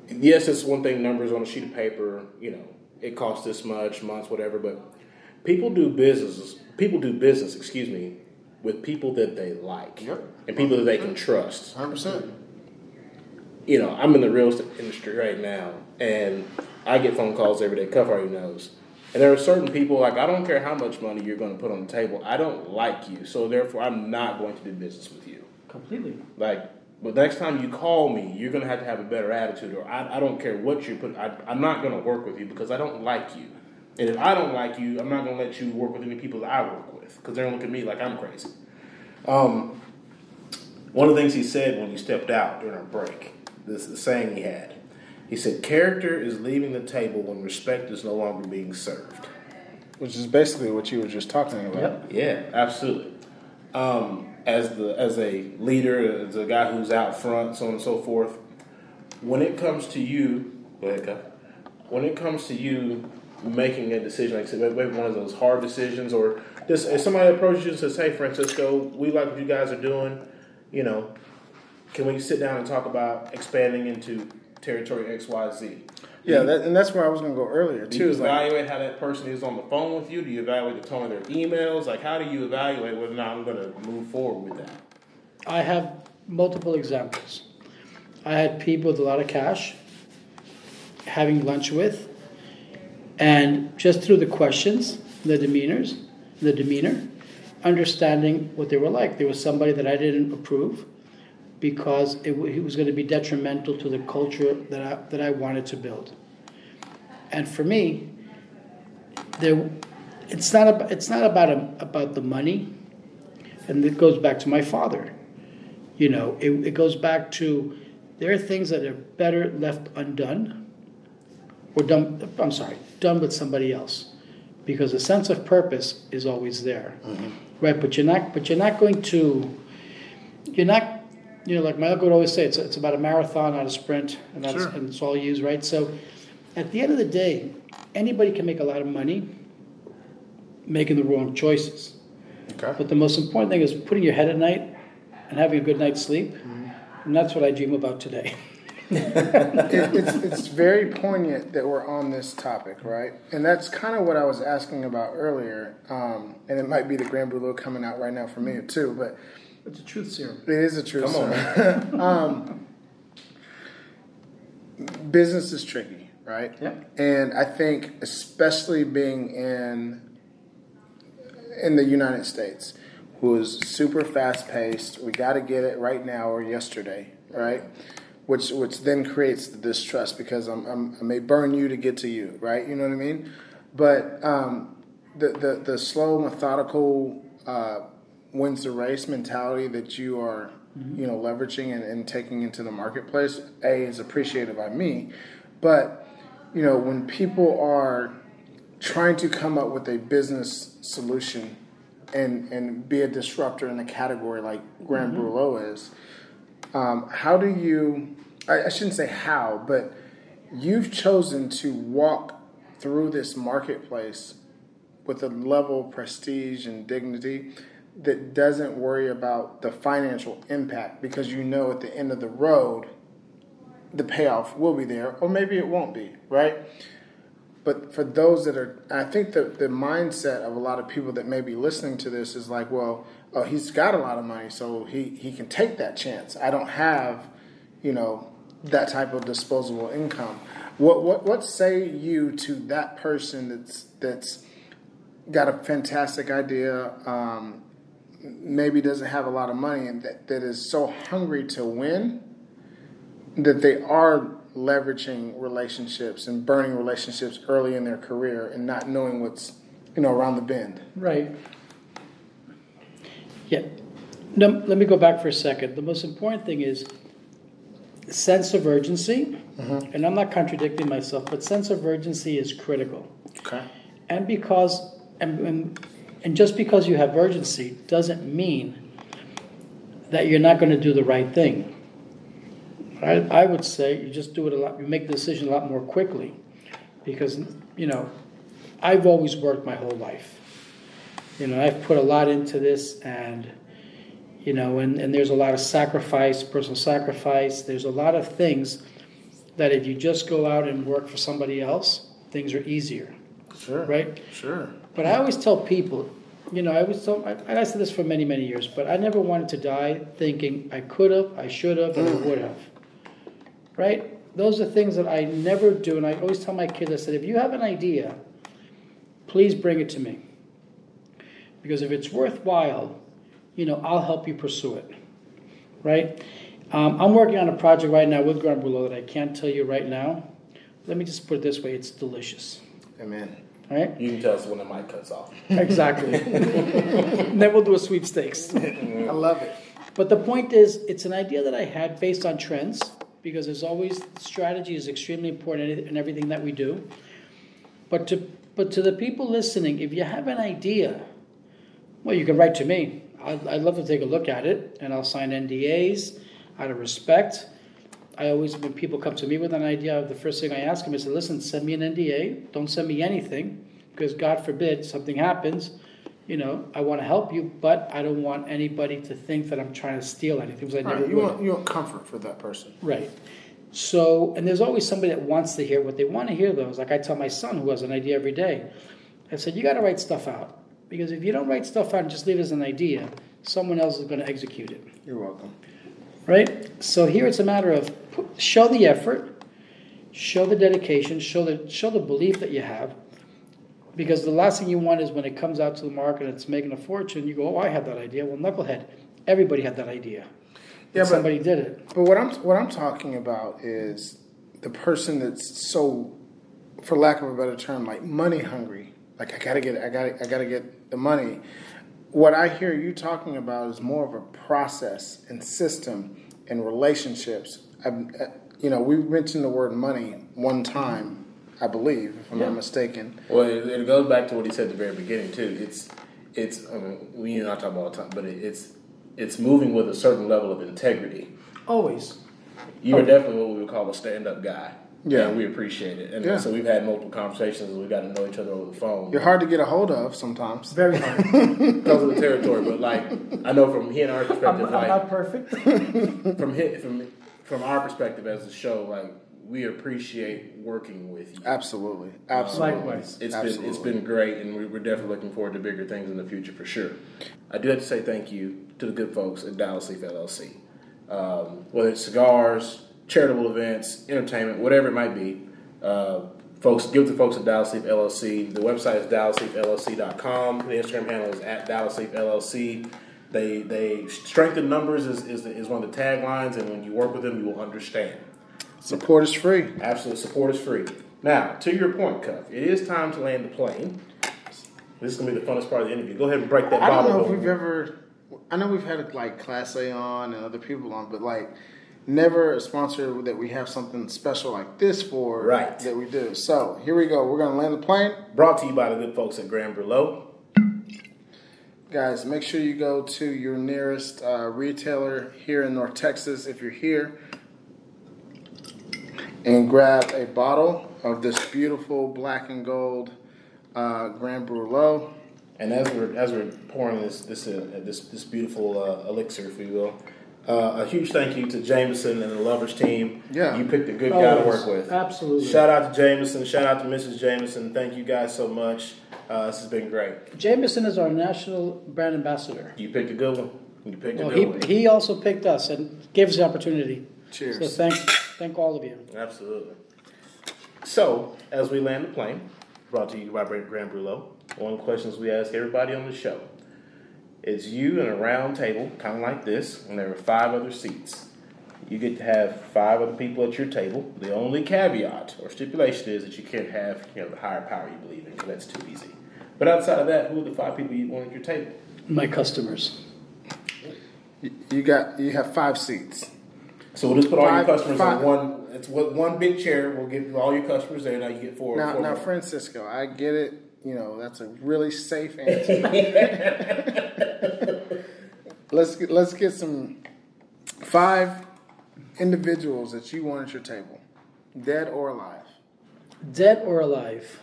yes, it's one thing numbers on a sheet of paper, you know, it costs this much, months, whatever, but people do business people do business, excuse me, with people that they like Yep. and people that they can trust. 100%. You know, I'm in the real estate industry right now, and I get phone calls every day. Cuff already knows. And there are certain people like I don't care how much money you're going to put on the table. I don't like you, so therefore I'm not going to do business with you. Completely. Like, but next time you call me, you're going to have to have a better attitude, or I, I don't care what you put. I, I'm not going to work with you because I don't like you. And if I don't like you, I'm not going to let you work with any people that I work with because they're going to look at me like I'm crazy. Um, one of the things he said when he stepped out during our break, this is the saying he had. He said, "Character is leaving the table when respect is no longer being served." Which is basically what you were just talking about. Yep. Yeah, absolutely. Um, as the as a leader, as a guy who's out front, so on and so forth. When it comes to you, go ahead, Kyle. when it comes to you making a decision, like maybe one of those hard decisions, or just if somebody approaches you and says, "Hey, Francisco, we like what you guys are doing," you know, can we sit down and talk about expanding into territory X, Y, Z? Yeah, that, and that's where I was going to go earlier Do too. you Is like, evaluate how that person is on the phone with you? Do you evaluate the tone of their emails? Like, how do you evaluate whether or not I'm going to move forward with that? I have multiple examples. I had people with a lot of cash having lunch with, and just through the questions, the demeanors, the demeanor, understanding what they were like. There was somebody that I didn't approve because it, he was going to be detrimental to the culture that I, that I wanted to build. And for me, there, it's not about, it's not about, a, about the money, and it goes back to my father You know, it, it goes back to there are things that are better left undone or done, I'm sorry, done with somebody else. Because a sense of purpose is always there. Mm-hmm. Right, but you're not but you're not going to you're not you know, like my uncle would always say, it's, it's about a marathon, not a sprint, and that's Sure. and it's all you use, right? So, at the end of the day, anybody can make a lot of money making the wrong choices. Okay. But the most important thing is putting your head at night and having a good night's sleep, mm-hmm. and that's what I dream about today. it, it's it's very poignant that we're on this topic, right? And that's kind of what I was asking about earlier. Um, and it might be the Grand Brulot coming out right now for me too, but It's a truth serum. it is a truth. Come on, serum. um, business is tricky, right? Yeah. And I think, especially being in in the United States, who's super fast paced. We got to get it right now or yesterday, right? Which which then creates the distrust because I'm, I'm I may burn you to get to you, right? You know what I mean? But um, the, the the slow, methodical uh, wins the race mentality that you are you know leveraging and, and taking into the marketplace a is appreciated by me, but you know when people are trying to come up with a business solution and and be a disruptor in a category like Grand Brulot is, um, how do you? I, I shouldn't say how, but you've chosen to walk through this marketplace with a level of prestige and dignity that doesn't worry about the financial impact because you know at the end of the road the payoff will be there or maybe it won't be right? But for those that are i think the, the mindset of a lot of people that may be listening to this is like well oh he's got a lot of money so he, he can take that chance. I don't have you know that type of disposable income what, what what say you to that person that's that's got a fantastic idea um, maybe doesn't have a lot of money and that, that is so hungry to win that they are leveraging relationships and burning relationships early in their career and not knowing what's you know around the bend Right. Yeah. No, let me go back for a second. The most important thing is sense of urgency, mm-hmm. and I'm not contradicting myself, but sense of urgency is critical. okay And because, and, and, and just because you have urgency doesn't mean that you're not going to do the right thing. I, I would say you just do it a lot, you make the decision a lot more quickly. Because, you know, I've always worked my whole life. You know, I've put a lot into this and, you know, and, and there's a lot of sacrifice, personal sacrifice. There's a lot of things that if you just go out and work for somebody else, things are easier, sure right? sure But I always tell people, you know, I always tell, I, and I said this for many, many years, but I never wanted to die thinking I could have, I should have, and I mm. would have. Right? Those are things that I never do, and I always tell my kids, I said, if you have an idea, please bring it to me. Because if it's worthwhile, you know, I'll help you pursue it. Right? Um, I'm working on a project right now with Grand Brulot that I can't tell you right now. Let me just put it this way it's delicious. amen Right? You can tell us when the mic cuts off. Exactly. and then we'll do a sweepstakes. i love it But the point is, it's an idea that I had based on trends, because there's always strategy is extremely important in everything that we do. But to but to the people listening, if you have an idea, well, you can write to me. I'd, I'd love to take a look at it, and I'll sign NDAs out of respect. I always, when people come to me with an idea, the first thing I ask them is, listen, send me an NDA. Don't send me anything, because God forbid something happens. You know, I want to help you, but I don't want anybody to think that I'm trying to steal anything, because I never right, you would. want you want comfort for that person Right. So, and there's always somebody that wants to hear what they want to hear, though. It's like I tell my son, who has an idea every day, I said, you got to write stuff out. Because if you don't write stuff out and just leave it as an idea, someone else is going to execute it. you're welcome Right? So here it's a matter of show the effort, show the dedication, show the, show the belief that you have. Because the last thing you want is when it comes out to the market and it's making a fortune, you go, oh, I had that idea. Well, knucklehead, everybody had that idea. Yeah, but- somebody did it. But what I'm what I'm talking about is the person that's so, for lack of a better term, like money hungry. Like I gotta get, I gotta, I gotta get the money. what I hear you talking about is more of a process and system and relationships. I, uh, you know, we mentioned the word money one time, I believe, if I'm Yeah. not mistaken. Well, it, it goes back to what he said at the very beginning too. It's it's I mean, we and I talk about all the time, but it, it's it's moving with a certain level of integrity. Always. You are definitely what we would call a stand-up guy. Yeah. and we appreciate it. And Yeah. so we've had multiple conversations. and We got to know each other over the phone. You're hard to get a hold of sometimes. Very hard. because of the territory. But like, I know from he and our I'm, perspective, I'm like not perfect. from his, from from our perspective as a show, like we appreciate working with you. Absolutely, absolutely. Likewise. It's Absolutely. been it's been great, and we- we're definitely looking forward to bigger things in the future for sure. I do have to say thank you to the good folks at Dallas Leaf LLC. Um, whether it's cigars, charitable events, entertainment, whatever it might be, uh, folks give to folks at Dallas Leaf LLC. The website is dallasleafllc.com. The Instagram handle is at Dallas LLC. They they strengthen numbers is, is, is one of the taglines, and when you work with them, you will understand. Support is free. Absolute support is free. Now, to your point, Cuff, it is time to land the plane. This is gonna be the funnest part of the interview. Go ahead and break that I don't know if we've ever. I know we've had like Class A on and other people on, but like never a sponsor that we have something special like this for. Right. That we do. So here we go. We're gonna land the plane, Brought to you by the good folks at Grand Brûlot. guys. Make sure you go to your nearest uh, retailer here in North Texas if you're here, and grab a bottle of this beautiful black and gold uh, Grand Brûlot. And as we're as we're pouring this this uh, this this beautiful uh, elixir, if you will, uh, a huge thank you to Jameson and the Lovers team. Yeah. you picked a good guy to work with. Absolutely. Shout out to Jameson. Shout out to Mrs. Jameson. Thank you guys so much. Uh, this has been great. Jameson is our national brand ambassador. You picked a good one. You picked a Well, good one. he, he also picked us and gave us the opportunity. Cheers. So thank, thank all of you. Absolutely. So, as we land the plane, brought to you by Grand Brûlot, one of the questions we ask everybody on the show is you and a round table, kind of like this, and there are five other seats. You get to have five other people at your table. The only caveat or stipulation is that you can't have you know the higher power you believe in, because that's too easy. But outside of that, who are the five people you want at your table? My customers. You- You got you have five seats. So we'll just put all Five- your customers five- on one. It's one one big chair. We'll get all your customers there. Now you get four. Now, four now, more. Francisco, I get it. You know that's a really safe answer. let's get, let's get some five individuals that you want at your table, dead or alive. Dead or alive?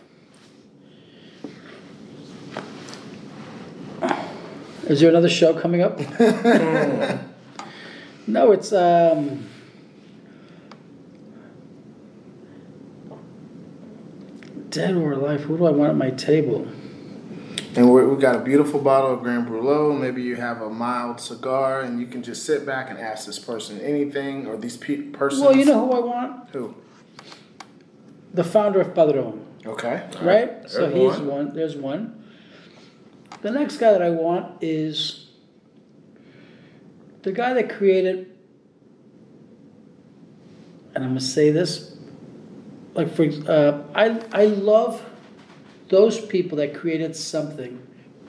Is there another show coming up? no, it's um, dead or alive. Who do I want at my table? And we we got a beautiful bottle of Grand Brûlot. Maybe you have a mild cigar, and you can just sit back and ask this person anything, or these pe- persons. Well, you know who I want? who? The founder of Padron. Okay, right? So he's one. one. There's one. The next guy that I want is the guy that created, and I'm gonna say this, like for uh, I I love those people that created something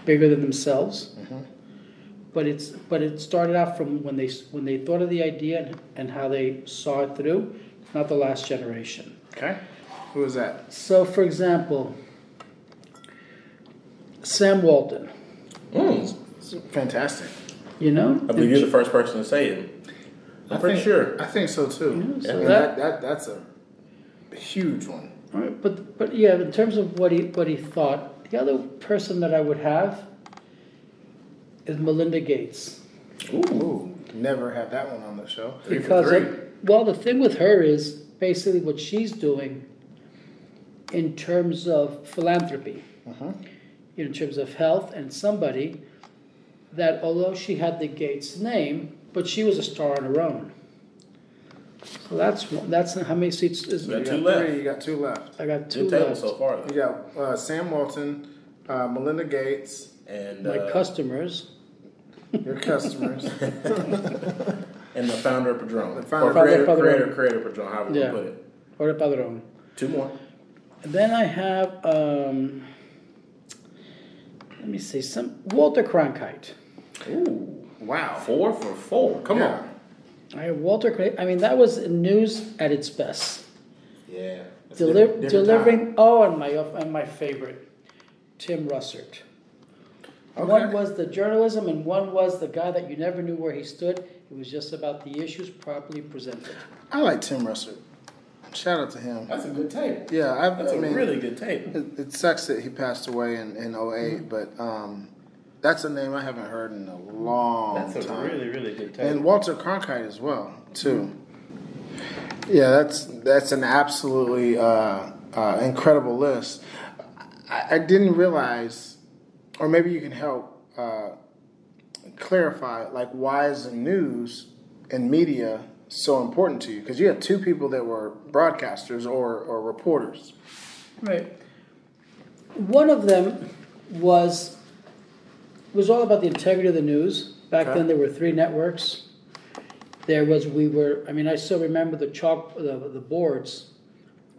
bigger than themselves. But it's but it started out from when they when they thought of the idea and, and how they saw it through, not the last generation. Okay, who is that? So, for example, Sam Walton, Mm, Fantastic. you know? I believe you're the first person to say it. I'm I pretty think- sure. I think so too. Yeah, so And that- that, that that's a huge one. All right, but but yeah, in terms of what he what he thought, the other person that I would have is Melinda Gates Ooh, never had that one on the show. Because well, the thing with her is basically what she's doing in terms of philanthropy, uh-huh. in terms of health, and somebody that although she had the Gates name, but she was a star on her own. So that's one, that's how many seats is You got You two got left. three. You got two left. I got two Good table left. so far. You got uh, Sam Walton, uh, Melinda Gates, And My uh, customers. your customers. and the founder of Padron. The founder- or creator, Founder of creator, Padron. creator of Padron, however you Yeah. put it. Or Padron. Two more. And then I have um, let me me see some Walter Cronkite. Ooh, Wow. four for four. Come Yeah. on. I have Walter. Cra- I mean, that was news at its best. Yeah. Deli- different- different delivering. time. Oh, and my and my favorite, Tim Russert. One was the journalism, and one was the guy that you never knew where he stood. It was just about the issues properly presented. I like Tim Russert. Shout out to him. That's a good tape. Yeah, I, That's I a mean, really good tape. It, it sucks that he passed away in, in 8 but um, that's a name I haven't heard in a long time. That's a time. really, really good tape. and Walter Cronkite as well, too. Yeah, that's that's an absolutely uh, uh, incredible list. I, I didn't realize, or maybe you can help uh, clarify, like why is the news and media so important to you? Because you had two people that were broadcasters or, or reporters. Right. One of them was was all about the integrity of the news. Back Okay. then, there were three networks. There was we were. I mean, I still remember the chalk the, the boards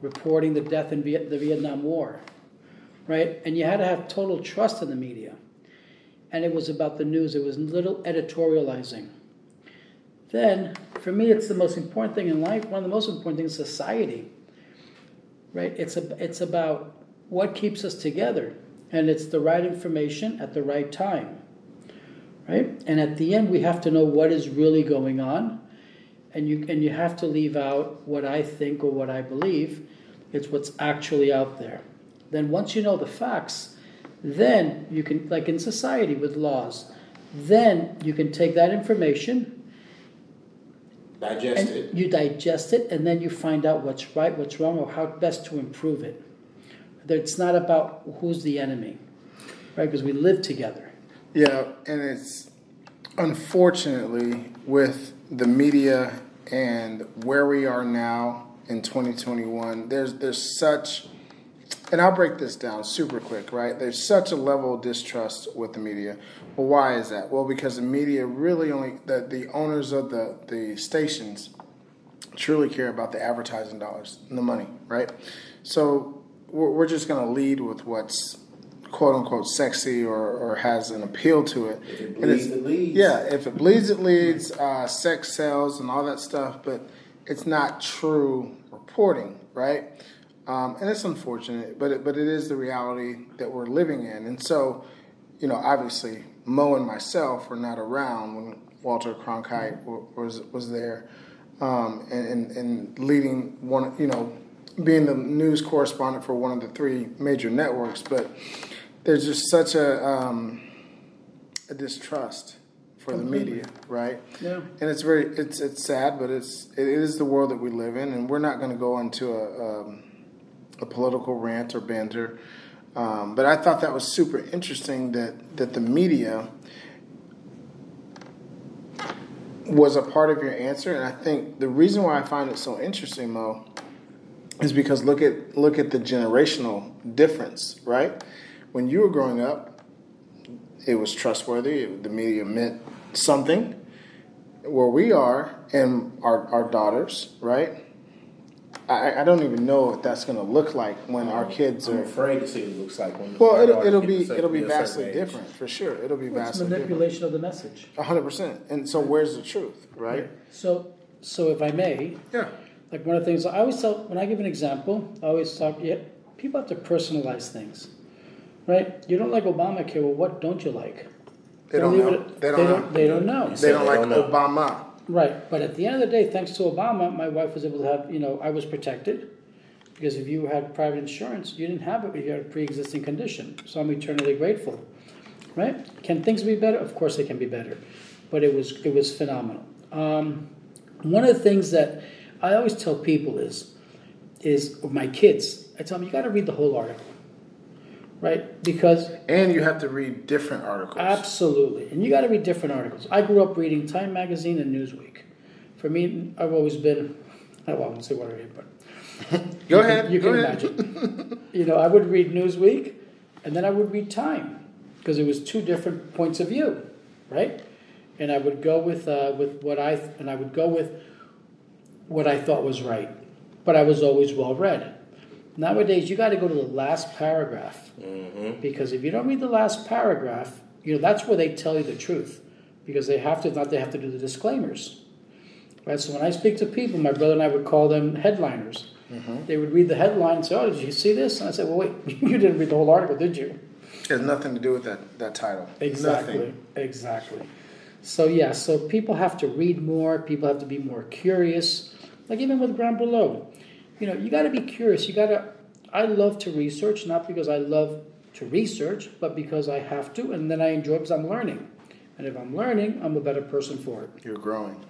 reporting the death in Viet, the Vietnam War, right? And you had to have total trust in the media. And it was about the news. It was little editorializing. Then, for me, it's the most important thing in life. One of the most important things in society right? It's a, it's about what keeps us together, and it's the right information at the right time, right? And at the end, we have to know what is really going on, and you and you have to leave out what I think or what I believe. It's what's actually out there. Then once you know the facts, then you can, like in society with laws, then you can take that information Digest and it. you digest it and then you find out what's right what's wrong or how best to improve it it's not about who's the enemy right because we live together Yeah, and it's unfortunately with the media and where we are now in 2021. There's there's such, and I'll break this down super quick. Right, there's such a level of distrust with the media. Well, why is that? Well, because the media really only the the owners of the the stations truly care about the advertising dollars and the money, right? So we're, we're just going to lead with what's quote unquote sexy or, or has an appeal to it. If it bleeds, it leads. Yeah, if it bleeds, it leads. Uh, sex sells and all that stuff, but it's not true reporting, right? Um, and it's unfortunate, but it, but it is the reality that we're living in. And so, you know, obviously, Mo and myself were not around when Walter Cronkite w- was was there, um, and, and and leading one, you know, being the news correspondent for one of the three major networks. But there's just such a um, a distrust for the media, right? Yeah. And it's very it's it's sad, but it's it is the world that we live in, and we're not going to go into a um, a political rant or banter. Um, but I thought that was super interesting that that the media was a part of your answer, and I think the reason why I find it so interesting, Mo, is because look at look at the generational difference, right? When you were growing up, it was trustworthy. The media meant something. Where we are, and our our daughters, right? I, I don't even know what that's going to look like when our kids I'm are. afraid to see what it looks like when. Well, it'll, it'll be it'll be vastly different for sure. It'll be it's vastly different. manipulation of the message A hundred percent. And so, where's the truth, right? so so if i may Yeah. Like one of the things i always tell when i give an example i always talk yeah, people have to personalize things right you don't like obamacare well what don't you like They don't know. it- They don't they know. don't, they don't know They said don't they like don't. Obama. Right, but at the end of the day, thanks to Obama, my wife was able to have, you know, I was protected because if you had private insurance, you didn't have it if you had a pre-existing condition. So I'm eternally grateful. Right? Can things be better? Of course, they can be better, but it was it was phenomenal. Um, one of the things that I always tell people is is my kids. I tell them you got to read the whole article, right? Because And you have to read different articles. Absolutely, and you got to read different articles. I grew up reading Time Magazine and Newsweek. For me, I've always been. I won't say what I read, but Go you ahead. Can, you go can ahead. imagine. you know, I would read Newsweek, and then I would read Time because it was two different points of view, right? And I would go with uh, with what I and I would go with what I thought was right, but I was always well read. Nowadays, you got to go to the last paragraph mm-hmm. because if you don't read the last paragraph, you know that's where they tell you the truth because they have to not they have to do the disclaimers. Right. So when I speak to people, my brother and I would call them headliners. Mm-hmm. They would read the headline and say, "Oh, did you see this?" And I said, "Well, wait, you didn't read the whole article, did you?" It has nothing to do with that, that title. Exactly. Nothing. Exactly. So yeah, so people have to read more. People have to be more curious. Like even with Grand Brulot, you know, you got to be curious. You got to. I love to research, not because I love to research, but because I have to, and then I enjoy because I'm learning. And if I'm learning, I'm a better person for it. You're growing,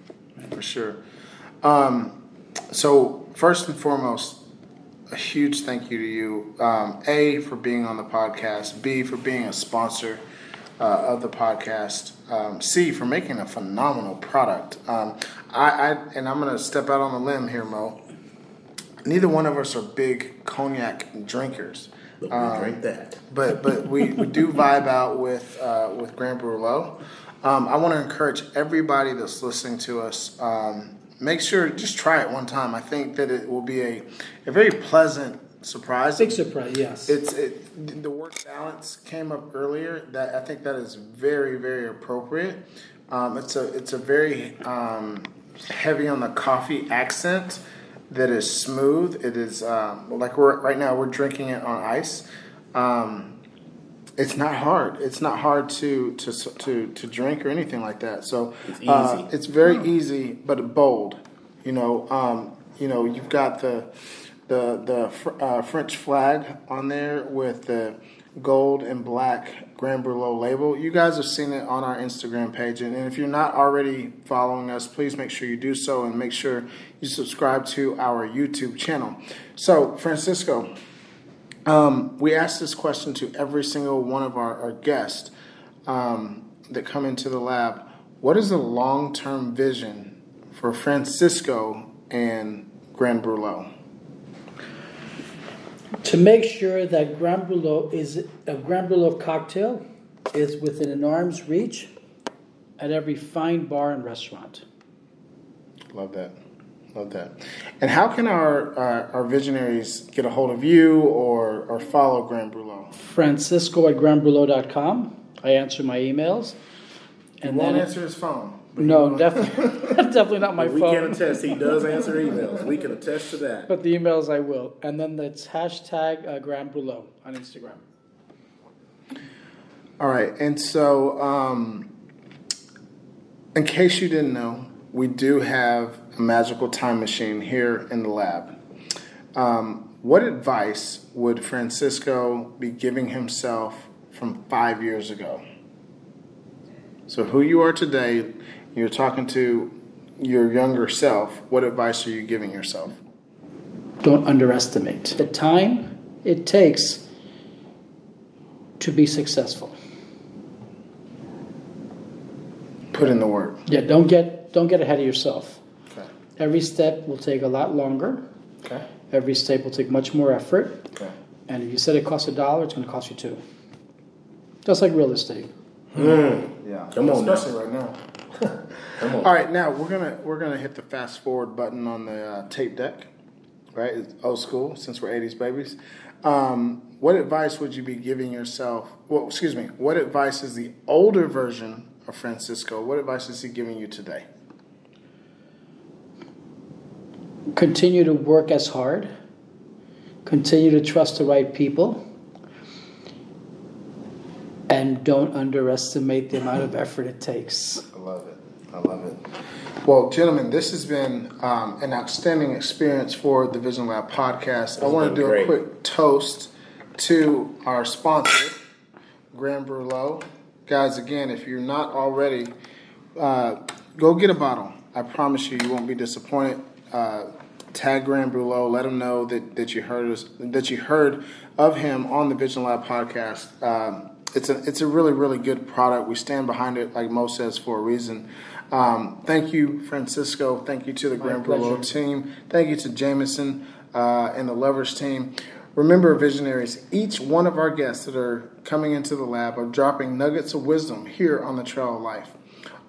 for sure. Um, so first and foremost, a huge thank you to you. Um, a for being on the podcast. B for being a sponsor uh, of the podcast. Um, C for making a phenomenal product. Um, I, I and I'm gonna step out on a limb here, Mo. Neither one of us are big cognac drinkers. But we drink that. but but we, we do vibe out with uh, with Grand Brulot. Um, I want to encourage everybody that's listening to us. Um, make sure just try it one time. I think that it will be a a very pleasant surprise. Big surprise, yes. It's it, the word balance came up earlier. That I think that is very very appropriate. Um, it's a it's a very um, heavy on the coffee accent that is smooth. It is um, like we're right now we're drinking it on ice. Um, it's not hard. It's not hard to to to to drink or anything like that. So It's uh, easy. it's very easy, but bold. You know, um, you know, you've got the the the fr- uh, French flag on there with the gold and black Grand Brulot label. You guys have seen it on our Instagram page, and, if you're not already following us, please make sure you do so, and make sure you subscribe to our YouTube channel. So, Francisco, um, we ask this question to every single one of our, our guests um, that come into the lab. What is the long term vision for Francisco and Grand Brulot? To make sure that Grand Brulot is a Grand Brulot cocktail is within an arm's reach at every fine bar and restaurant. Love that. Love that. And how can our uh, our visionaries get a hold of you or, or follow Grand Brulot? Francisco at grandbrulot.com. I answer my emails. And won't then answer his phone. But no, definitely, definitely not my we can attest he does answer emails. We can attest to that. But the emails I will. And then that's hashtag uh, Grand Brulot on Instagram. All right, and so um, in case you didn't know, we do have a magical time machine here in the lab. Um, what advice would Francisco be giving himself from five years ago? So, who you are today, you're talking to your younger self. What advice are you giving yourself? Don't underestimate the time it takes to be successful. Put in the work. Yeah, don't get don't get ahead of yourself. Okay. Every step will take a lot longer. Okay. Every step will take much more effort. Okay. And if you said it costs a dollar, it's going to cost you two. Just like real estate. Hmm. Yeah. Come on now. Especially right now. Come on. All right, now we're gonna we're gonna hit the fast forward button on the uh, tape deck, right? It's old school since we're '80s babies. Um, what advice would you be giving yourself? Well, excuse me. What advice is the older version of Francisco? What advice is he giving you today? Continue to work as hard. Continue to trust the right people. And don't underestimate the amount of effort it takes. I love it. I love it. Well, gentlemen, this has been um, an outstanding experience for the Vision Lab podcast. I want to do great. a quick toast to our sponsor, Grand Brulot. Guys, again, if you're not already, uh, go get a bottle. I promise you, you won't be disappointed. Uh, tag Grand Brulot. Let him know that, that you heard us, that you heard of him on the Vision Lab podcast. Um, it's a it's a really really good product. We stand behind it, like Mo says, for a reason. Um, thank you, Francisco. Thank you to the Grand Brulot team. Thank you to Jameson uh, and the Lovers team. Remember, visionaries, each one of our guests that are coming into the lab are dropping nuggets of wisdom here on the Trail of Life.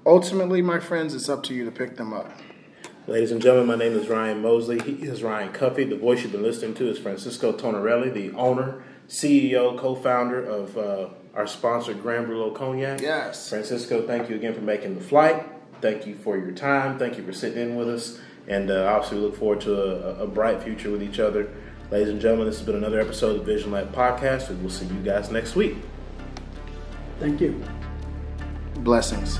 Ultimately, my friends, it's up to you to pick them up. Ladies and gentlemen, my name is Ryan Mosley. He is Ryan Cuffee. The voice you've been listening to is Francisco Tonarely, the owner, CEO, co-founder of uh, our sponsor, Grand Brulot Cognac. Yes. Francisco, thank you again for making the flight. Thank you for your time. Thank you for sitting in with us. And uh, obviously, we look forward to a, a bright future with each other. Ladies and gentlemen, this has been another episode of the Vision Lab Podcast, we'll see you guys next week. Thank you. Blessings.